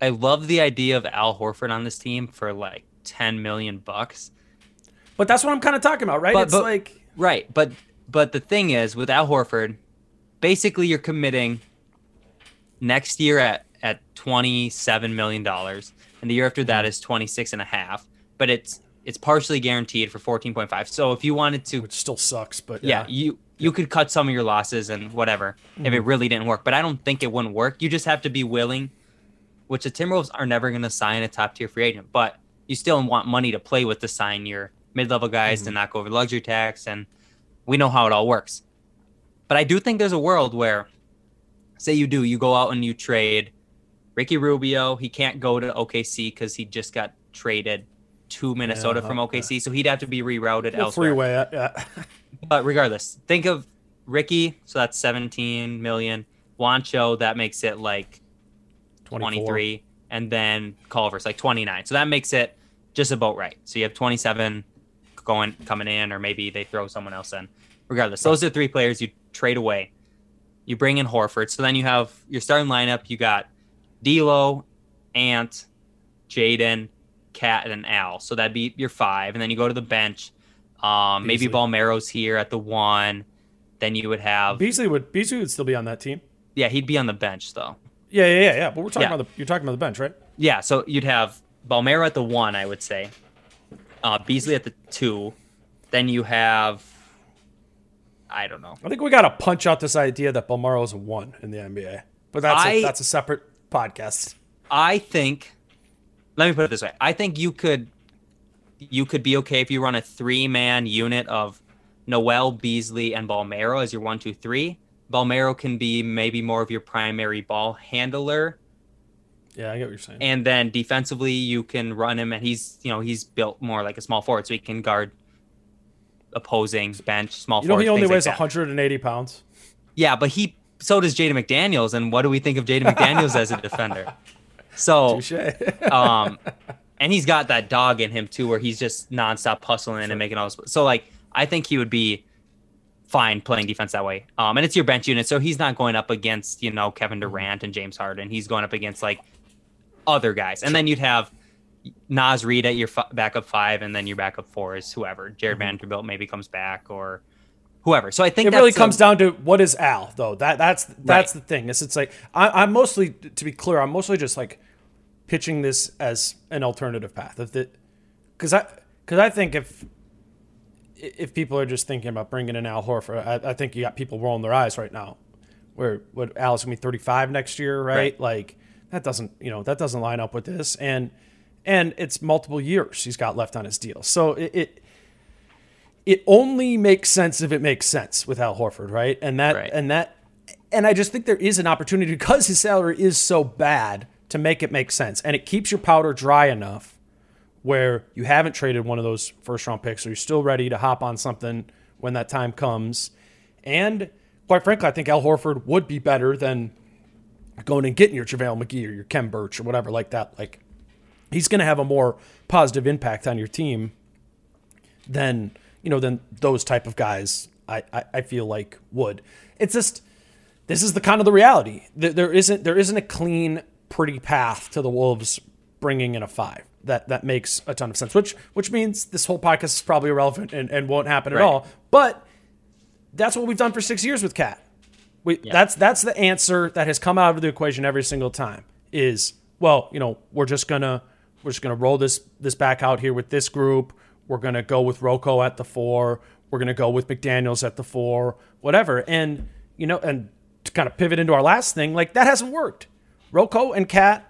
I love the idea of Al Horford on this team for like ten million bucks.
But that's what I'm kind of talking about, right?
But,
it's
but,
like
right, but but the thing is with Al Horford, basically you're committing next year at at 27 million dollars and the year after that mm-hmm. is 26 and a half but it's it's partially guaranteed for 14.5 so if you wanted to
which still sucks but
yeah, yeah you you could cut some of your losses and whatever mm-hmm. if it mm-hmm. really didn't work. But I don't think it wouldn't work. You just have to be willing, which the Timberwolves are never going to sign a top tier free agent, but you still want money to play with to sign your mid level guys mm-hmm. to knock over luxury tax. And we know how it all works. But I do think there's a world where, say you do, you go out and you trade Ricky Rubio. He can't go to OKC because he just got traded to Minnesota yeah, from OKC, so he'd have to be rerouted well, elsewhere.
Freeway, uh, yeah.
but regardless, think of Ricky, so that's 17 million. Juancho, that makes it like 24. 23, and then Culver's like 29. So that makes it just about right. So you have 27 going coming in, or maybe they throw someone else in. Regardless, those are three players you trade away. You bring in Horford, so then you have your starting lineup. You got D'Lo, Ant, Jaden, KAT, and an Al. So that'd be your five, and then you go to the bench. Um, maybe Bolmaro's here at the one. Then you would have
Beasley would Beasley would still be on that team.
Yeah, he'd be on the bench though.
Yeah, yeah, yeah, yeah. But we're talking yeah. about the you're talking about the bench, right?
Yeah. So you'd have Bolmaro at the one, I would say. Uh, Beasley at the two. Then you have I don't know.
I think we got to punch out this idea that a one in the NBA, but that's I, a, that's a separate podcast.
I think. Let me put it this way: I think you could you could be okay if you run a three man unit of Noel, Beasley, and Bolmaro as your one, two, three. Bolmaro can be maybe more of your primary ball handler.
Yeah, I get what you're saying.
And then defensively, you can run him, and he's you know he's built more like a small forward, so he can guard opposing bench small.
You know,
he
only weighs
like
180 pounds.
Yeah, but he so does Jaden McDaniels, and what do we think of Jaden McDaniels as a defender? So, um, and he's got that dog in him too, where he's just nonstop hustling sure. and making all this. So like, I think he would be fine playing defense that way. Um, and it's your bench unit, so he's not going up against you know Kevin mm-hmm. Durant and James Harden. He's going up against like other guys, and then you'd have Naz Reid at your f- backup five, and then your backup four is whoever. Jared mm-hmm. Vanderbilt maybe comes back or whoever. So I think
it really comes a, down to what is Al though. That that's that's right. the thing. Is it's like I, I'm mostly to be clear, I'm mostly just like pitching this as an alternative path. If that, because I because I think if if people are just thinking about bringing in Al Horford, I, I think you got people rolling their eyes right now. Where what Al's gonna be 35 next year, right? right? Like that doesn't you know that doesn't line up with this, and and it's multiple years he's got left on his deal. So it, it it only makes sense if it makes sense with Al Horford, right? And that right. and that and I just think there is an opportunity because his salary is so bad to make it make sense. And it keeps your powder dry enough where you haven't traded one of those first round picks, or you're still ready to hop on something when that time comes. And quite frankly, I think Al Horford would be better than going and getting your JaVale McGee or your Khem Birch or whatever like that. Like he's going to have a more positive impact on your team than you know than those type of guys. I, I, I feel like would. It's just this is the kind of the reality. There isn't there isn't a clean pretty path to the Wolves bringing in a five. That that makes a ton of sense. Which which means this whole podcast is probably irrelevant and, and won't happen right. at all. But that's what we've done for six years with KAT. We, yeah. That's that's the answer that has come out of the equation every single time. Is well, you know, we're just gonna we're just going to roll this this back out here with this group. We're going to go with Rocco at the four. We're going to go with McDaniels at the four, whatever. And you know, and to kind of pivot into our last thing, like that hasn't worked. Rocco and KAT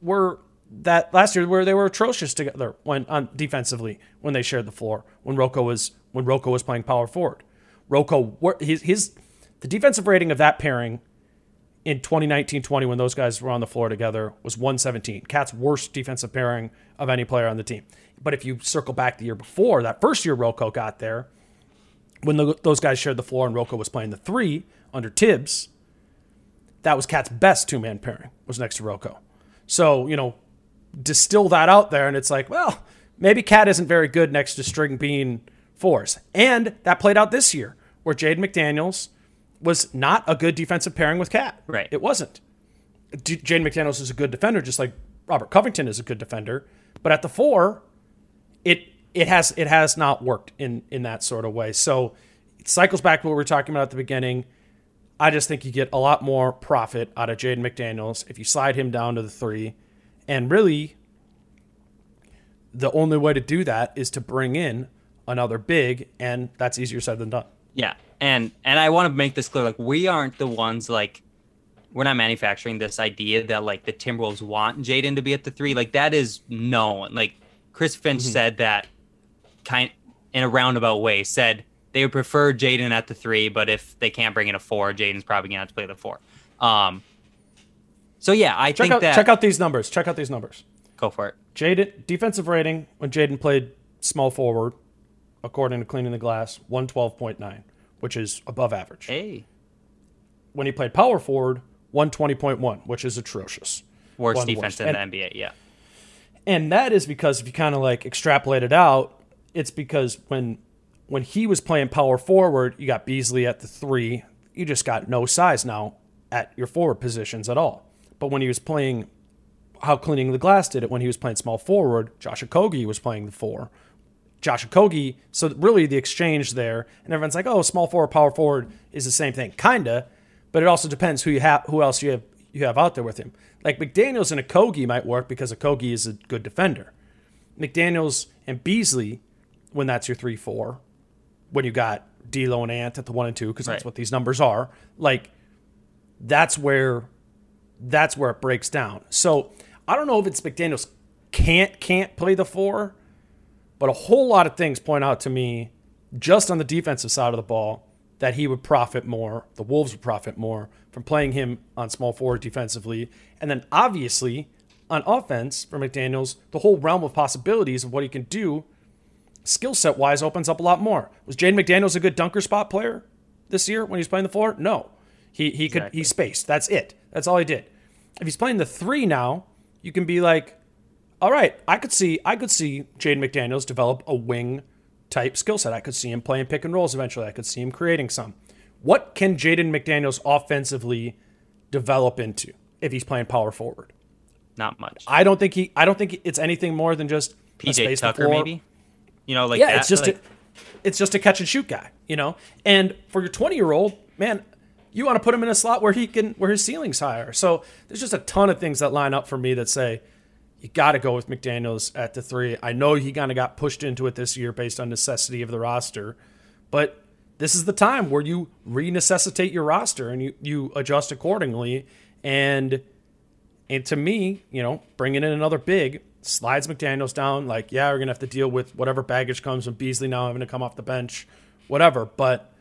were that last year where they were atrocious together when on defensively when they shared the floor when Rocco was when Rocco was playing power forward. Rocco his his the defensive rating of that pairing in 2019-20 when those guys were on the floor together was 117. KAT's worst defensive pairing of any player on the team. But if you circle back the year before, that first year Rocco got there, when the, those guys shared the floor and Rocco was playing the three under Thibs, that was KAT's best two-man pairing was next to Rocco. So, you know, distill that out there and it's like, well, maybe KAT isn't very good next to string being fours. And that played out this year where Jade McDaniels – was not a good defensive pairing with KAT.
Right.
It wasn't. D- Jane McDaniels is a good defender, just like Robert Covington is a good defender. But at the four, it it has it has not worked in in that sort of way. So it cycles back to what we were talking about at the beginning. I just think you get a lot more profit out of Jaden McDaniels if you slide him down to the three. And really, the only way to do that is to bring in another big, and that's easier said than done.
Yeah, and and I want to make this clear. Like we aren't the ones like we're not manufacturing this idea that like the Timberwolves want Jaden to be at the three. Like that is known. Like Chris Finch mm-hmm. said that kind in a roundabout way. Said they would prefer Jaden at the three, but if they can't bring in a four, Jaden's probably gonna have to play the four. Um. So yeah, I
check
think
out,
that
check out these numbers. Check out these numbers.
Go for it.
Jaden defensive rating when Jaden played small forward, according to Cleaning the Glass, one twelve point nine which is above average.
Hey.
When he played power forward, 120.1, which is atrocious.
Worst One defense worst. in and, the NBA, yeah.
And that is because if you kind of like extrapolate it out, it's because when when he was playing power forward, you got Beasley at the three. You just got no size now at your forward positions at all. But when he was playing how Cleaning the Glass did it when he was playing small forward, Josh Okogie was playing the four. Josh Okogie. So really the exchange there, and everyone's like, oh, small forward, power forward is the same thing, kinda, but it also depends who you have, who else you have you have out there with him. Like McDaniel's and Okogie might work because Okogie is a good defender. McDaniel's and Beasley, when that's your three four, when you got D'Lo and Ant at the one and two, because that's right. what these numbers are. Like that's where that's where it breaks down. So I don't know if it's McDaniel's can't can't play the four but a whole lot of things point out to me, just on the defensive side of the ball, that he would profit more, the Wolves would profit more from playing him on small forward defensively. And then obviously on offense for McDaniels, the whole realm of possibilities of what he can do skill set wise opens up a lot more. Was Jaden McDaniels a good dunker spot player this year when he was playing the floor? No. He he exactly. could he spaced. That's it. That's all he did. If he's playing the three now, you can be like, all right, I could see I could see Jaden McDaniels develop a wing type skill set. I could see him playing pick and rolls eventually. I could see him creating some. What can Jaden McDaniels offensively develop into if he's playing power forward?
Not much.
I don't think he. I don't think it's anything more than just
PJ Tucker, maybe. You know, like
yeah,
that,
it's just
like...
a, it's just a catch and shoot guy. You know, and for your twenty year old man, you want to put him in a slot where he can where his ceiling's higher. So there's just a ton of things that line up for me that say you got to go with McDaniels at the three. I know he kind of got pushed into it this year based on necessity of the roster, but this is the time where you renecessitate your roster and you, you adjust accordingly. And and to me, you know, bringing in another big slides McDaniels down. Like, yeah, we're gonna have to deal with whatever baggage comes from Beasley now having to come off the bench, whatever. But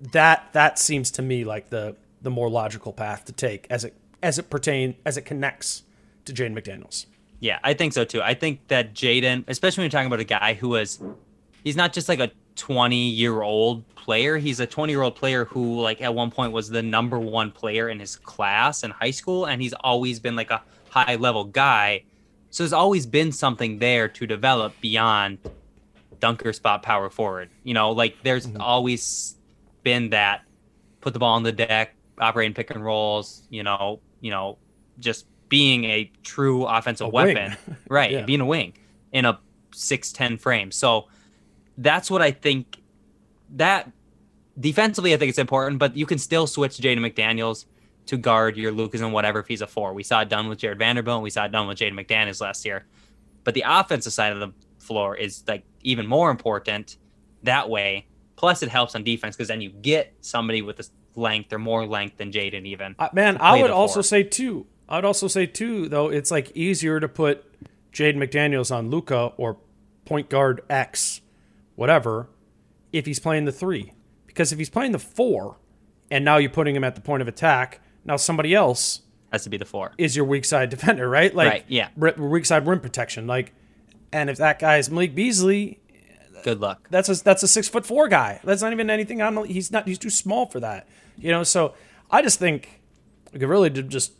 that that seems to me like the the more logical path to take as it as it pertain as it connects to Jaden McDaniels.
Yeah, I think so too. I think that Jaden, especially when you're talking about a guy who was, he's not just like a 20 year old player. He's a 20 year old player who, like, at one point was the number one player in his class in high school, and he's always been like a high level guy. So there's always been something there to develop beyond dunker spot power forward. You know, like there's mm-hmm. always been that put the ball on the deck, operating pick and rolls. You know, you know, just being a true offensive a weapon, right? yeah. Being a wing in a six ten frame. So that's what I think. That defensively, I think it's important, but you can still switch Jaden McDaniels to guard your Lucas and whatever if he's a four. We saw it done with Jared Vanderbilt. And we saw it done with Jaden McDaniels last year. But the offensive side of the floor is like even more important that way. Plus, it helps on defense because then you get somebody with this length or more length than Jaden even.
Uh, man, I would also say too. I would also say too, though it's like easier to put Jaden McDaniels on Luka or point guard X, whatever, if he's playing the three. Because if he's playing the four, and now you're putting him at the point of attack, now somebody else
has to be the four
is your weak side defender, right? Like,
right, yeah,
weak side rim protection. Like, and if that guy is Malik Beasley,
good luck.
That's a that's a six foot four guy. That's not even anything on. He's not. He's too small for that. You know. So I just think we could really just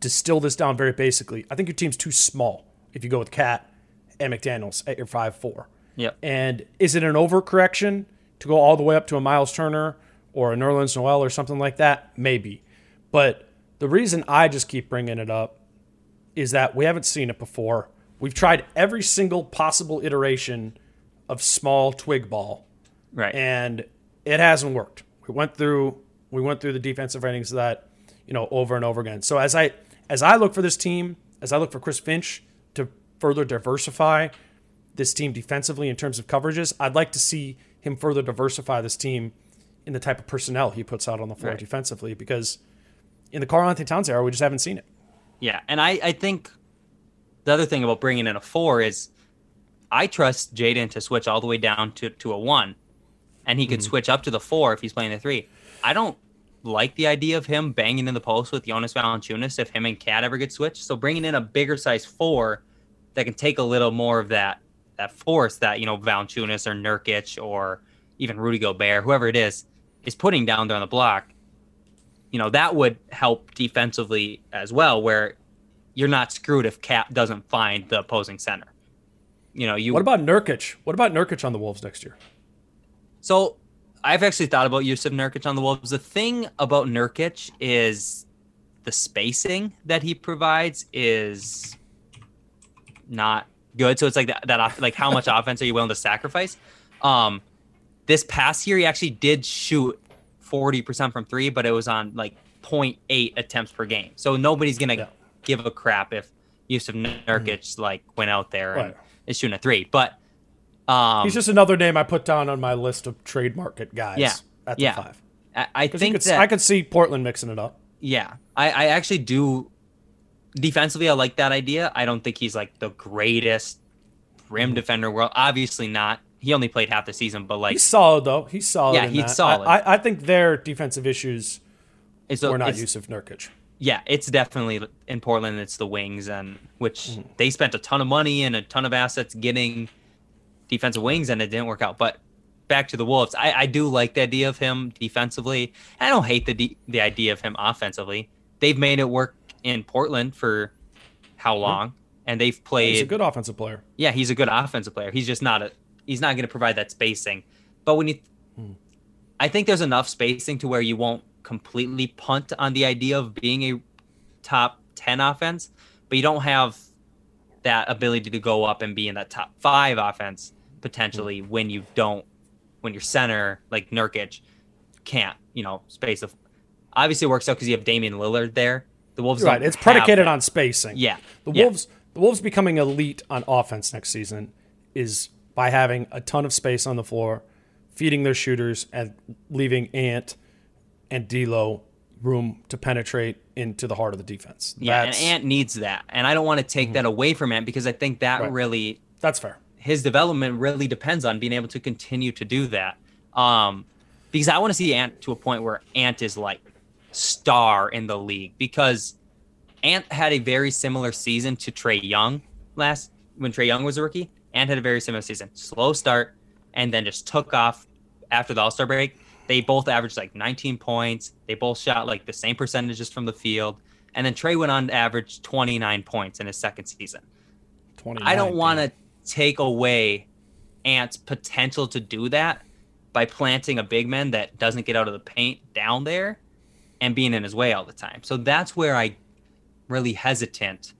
distill this down very basically. I think your team's too small if you go with KAT and McDaniel's at your five four.
Yeah.
And is it an overcorrection to go all the way up to a Miles Turner or a Nerlens Noel or something like that? Maybe. But the reason I just keep bringing it up is that we haven't seen it before. We've tried every single possible iteration of small twig ball.
Right.
And it hasn't worked. We went through we went through the defensive ratings of that, you know, over and over again. So as I as I look for this team, as I look for Chris Finch to further diversify this team defensively in terms of coverages, I'd like to see him further diversify this team in the type of personnel he puts out on the floor right. defensively because in the Karl-Anthony Towns era, we just haven't seen it.
Yeah, and I, I think the other thing about bringing in a four is I trust Jaden to switch all the way down to, to a one, and he could mm-hmm. switch up to the four if he's playing the three. I don't like the idea of him banging in the post with Jonas Valanciunas if him and KAT ever get switched. So bringing in a bigger size four that can take a little more of that that force that you know Valanciunas or Nurkic or even Rudy Gobert, whoever it is, is putting down there on the block. You know that would help defensively as well, where you're not screwed if Cap doesn't find the opposing center. You know, you.
What about Nurkic? What about Nurkic on the Wolves next year?
So I've actually thought about Jusuf Nurkic on the Wolves. The thing about Nurkic is the spacing that he provides is not good. So it's like that, that like how much offense are you willing to sacrifice? Um, this past year, he actually did shoot 40% from three, but it was on like 0.8 attempts per game. So nobody's going to yeah. give a crap if Jusuf Nurkic mm-hmm. like went out there right. and is shooting a three. But um,
he's just another name I put down on my list of trade market guys.
Yeah,
at the
yeah.
five.
I, I think
could,
that,
I could see Portland mixing it up.
Yeah, I, I actually do. Defensively, I like that idea. I don't think he's like the greatest rim defender world. Obviously not. He only played half the season, but like
he's solid though. He's solid.
Yeah, he's
that.
solid.
I, I, think their defensive issues it's, were not Jusuf Nurkic.
Yeah, it's definitely in Portland. It's the wings, and which mm. they spent a ton of money and a ton of assets getting defensive wings, and it didn't work out. But back to the Wolves, I, I do like the idea of him defensively. I don't hate the the idea of him offensively. They've made it work in Portland for how long, and they've played.
He's a good offensive player.
Yeah, he's a good offensive player. He's just not a. He's not going to provide that spacing. But when you, hmm. I think there's enough spacing to where you won't completely punt on the idea of being a top ten offense, but you don't have that ability to go up and be in that top five offense potentially mm-hmm. when you don't when your center like Nurkic can't you know space of obviously it works out because you have Damian Lillard there. The Wolves
right. It's predicated on spacing.
Yeah,
the
yeah.
Wolves the Wolves becoming elite on offense next season is by having a ton of space on the floor, feeding their shooters, and leaving Ant and D'Lo room to penetrate into the heart of the defense.
Yeah, That's, and Ant needs that, and I don't want to take mm-hmm. that away from Ant because I think that right. really
that's fair.
His development really depends on being able to continue to do that. Um, because I want to see Ant to a point where Ant is like star in the league because Ant had a very similar season to Trae Young last when Trae Young was a rookie. Ant had a very similar season, slow start, and then just took off after the All Star break they both averaged like 19 points. They both shot like the same percentages from the field. And then Trae went on to average 29 points in his second season. I don't want to take away Ant's potential to do that by planting a big man that doesn't get out of the paint down there and being in his way all the time. So that's where I really hesitant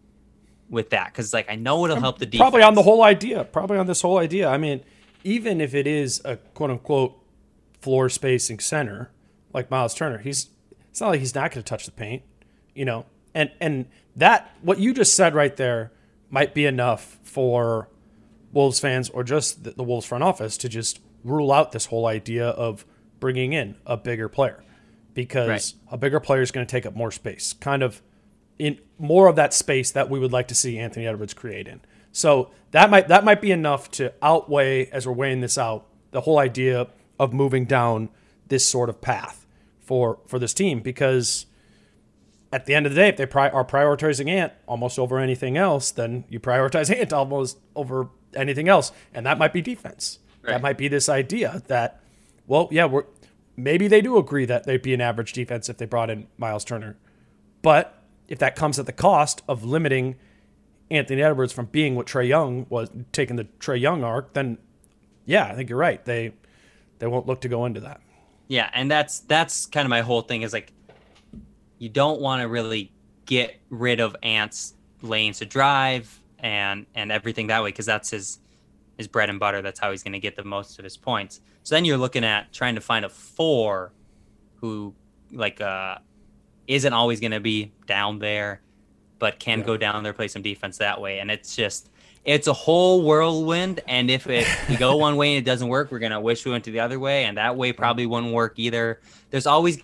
with that because like I know it'll um, help the defense.
Probably on the whole idea. Probably on this whole idea. I mean, even if it is a quote unquote floor spacing center like Miles Turner. He's it's not like he's not going to touch the paint, you know. And and that what you just said right there might be enough for Wolves fans or just the, the Wolves front office to just rule out this whole idea of bringing in a bigger player because right. a bigger player is going to take up more space, kind of in more of that space that we would like to see Anthony Edwards create in. So that might that might be enough to outweigh as we're weighing this out the whole idea of moving down this sort of path for for this team because at the end of the day, if they pri- are prioritizing Ant almost over anything else, then you prioritize Ant almost over anything else, and that might be defense. Right. That might be this idea that, well, yeah, we're maybe they do agree that they'd be an average defense if they brought in Miles Turner, but if that comes at the cost of limiting Anthony Edwards from being what Trae Young was, taking the Trae Young arc, then yeah, I think you're right. They they won't look to go into that.
Yeah, and that's that's kind of my whole thing is like you don't want to really get rid of Ant's lanes to drive and and everything that way because that's his his bread and butter. That's how he's going to get the most of his points. So then you're looking at trying to find a four who like uh isn't always going to be down there, but can yeah. go down there play some defense that way. And it's just it's a whole whirlwind. And if it we go one way and it doesn't work, we're gonna wish we went to the other way, and that way probably wouldn't work either. There's always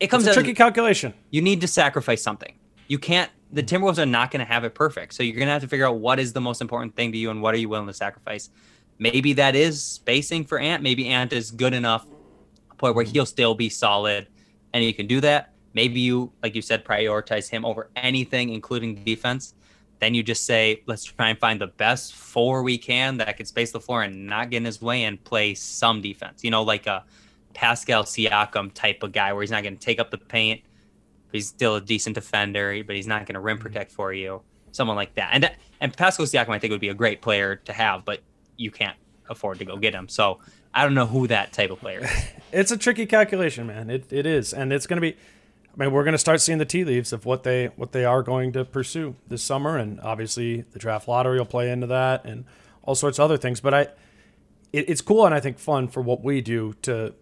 it comes
it's a tricky calculation.
You need to sacrifice something. You can't. The mm-hmm. Timberwolves are not going to have it perfect, so you're going to have to figure out what is the most important thing to you and what are you willing to sacrifice. Maybe that is spacing for Ant. Maybe Ant is good enough a point where mm-hmm. he'll still be solid, and you can do that. Maybe you, like you said, prioritize him over anything, including defense. Then you just say, let's try and find the best four we can that can space the floor and not get in his way and play some defense. You know, like a Pascal Siakam type of guy where he's not going to take up the paint. he's still a decent defender, but he's not going to rim mm-hmm. protect for you. Someone like that. And and Pascal Siakam, I think, would be a great player to have, but you can't afford to go get him. So I don't know who that type of player is.
it's a tricky calculation, man. It, it is. And it's going to be. I mean, we're going to start seeing the tea leaves of what they what they are going to pursue this summer, and obviously the draft lottery will play into that, and all sorts of other things. But I, it, it's cool and I think fun for what we do to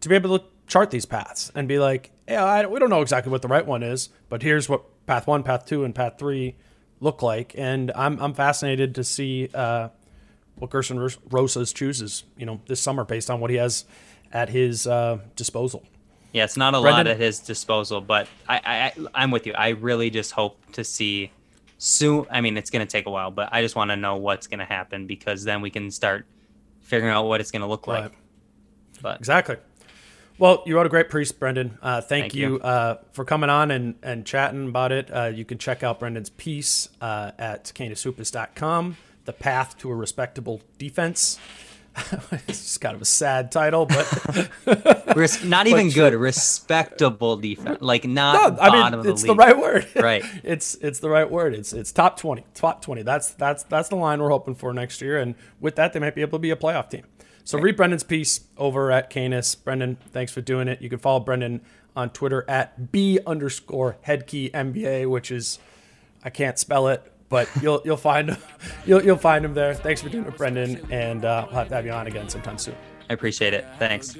to be able to chart these paths and be like, yeah, we don't know exactly what the right one is, but here's what path one, path two, and path three look like. And I'm, I'm fascinated to see uh, what Gersson Rosas chooses, you know, this summer based on what he has at his uh, disposal.
Yeah, it's not a Brendan, lot at his disposal, but I, I, I'm with you. I really just hope to see soon. I mean, it's going to take a while, but I just want to know what's going to happen because then we can start figuring out what it's going to look like. Right.
But exactly. Well, you wrote a great piece, Brendan. Uh, thank, thank, you, you. Uh, for coming on and, and chatting about it. Uh, you can check out Brendan's piece uh, at canishoopus.com, The Path to a Respectable Defense. it's just kind of a sad title, but
not even but good. Respectable defense, like not no, I mean,
it's
the,
the, right word.
Right.
it's it's the right word. It's it's top twenty, top twenty. That's that's that's the line we're hoping for next year, and with that, they might be able to be a playoff team. So read Brendan's piece over at Canis. Brendan, thanks for doing it. You can follow Brendan on Twitter at B underscore Hedtke MBA, which is I can't spell it, but you'll you'll find you'll you'll find him there. Thanks for doing it, Brendan, and uh, we'll have to have you on again sometime soon.
I appreciate it. Thanks.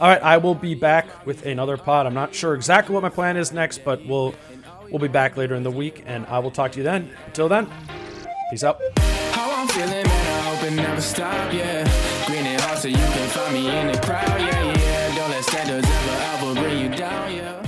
All right, I will be back with another pod. I'm not sure exactly what my plan is next, but we'll we'll be back later in the week, and I will talk to you then. Until then, peace out it never stop, yeah. Green and hot so you can find me in the crowd, yeah, yeah. Don't let standards ever, ever bring you down, yeah.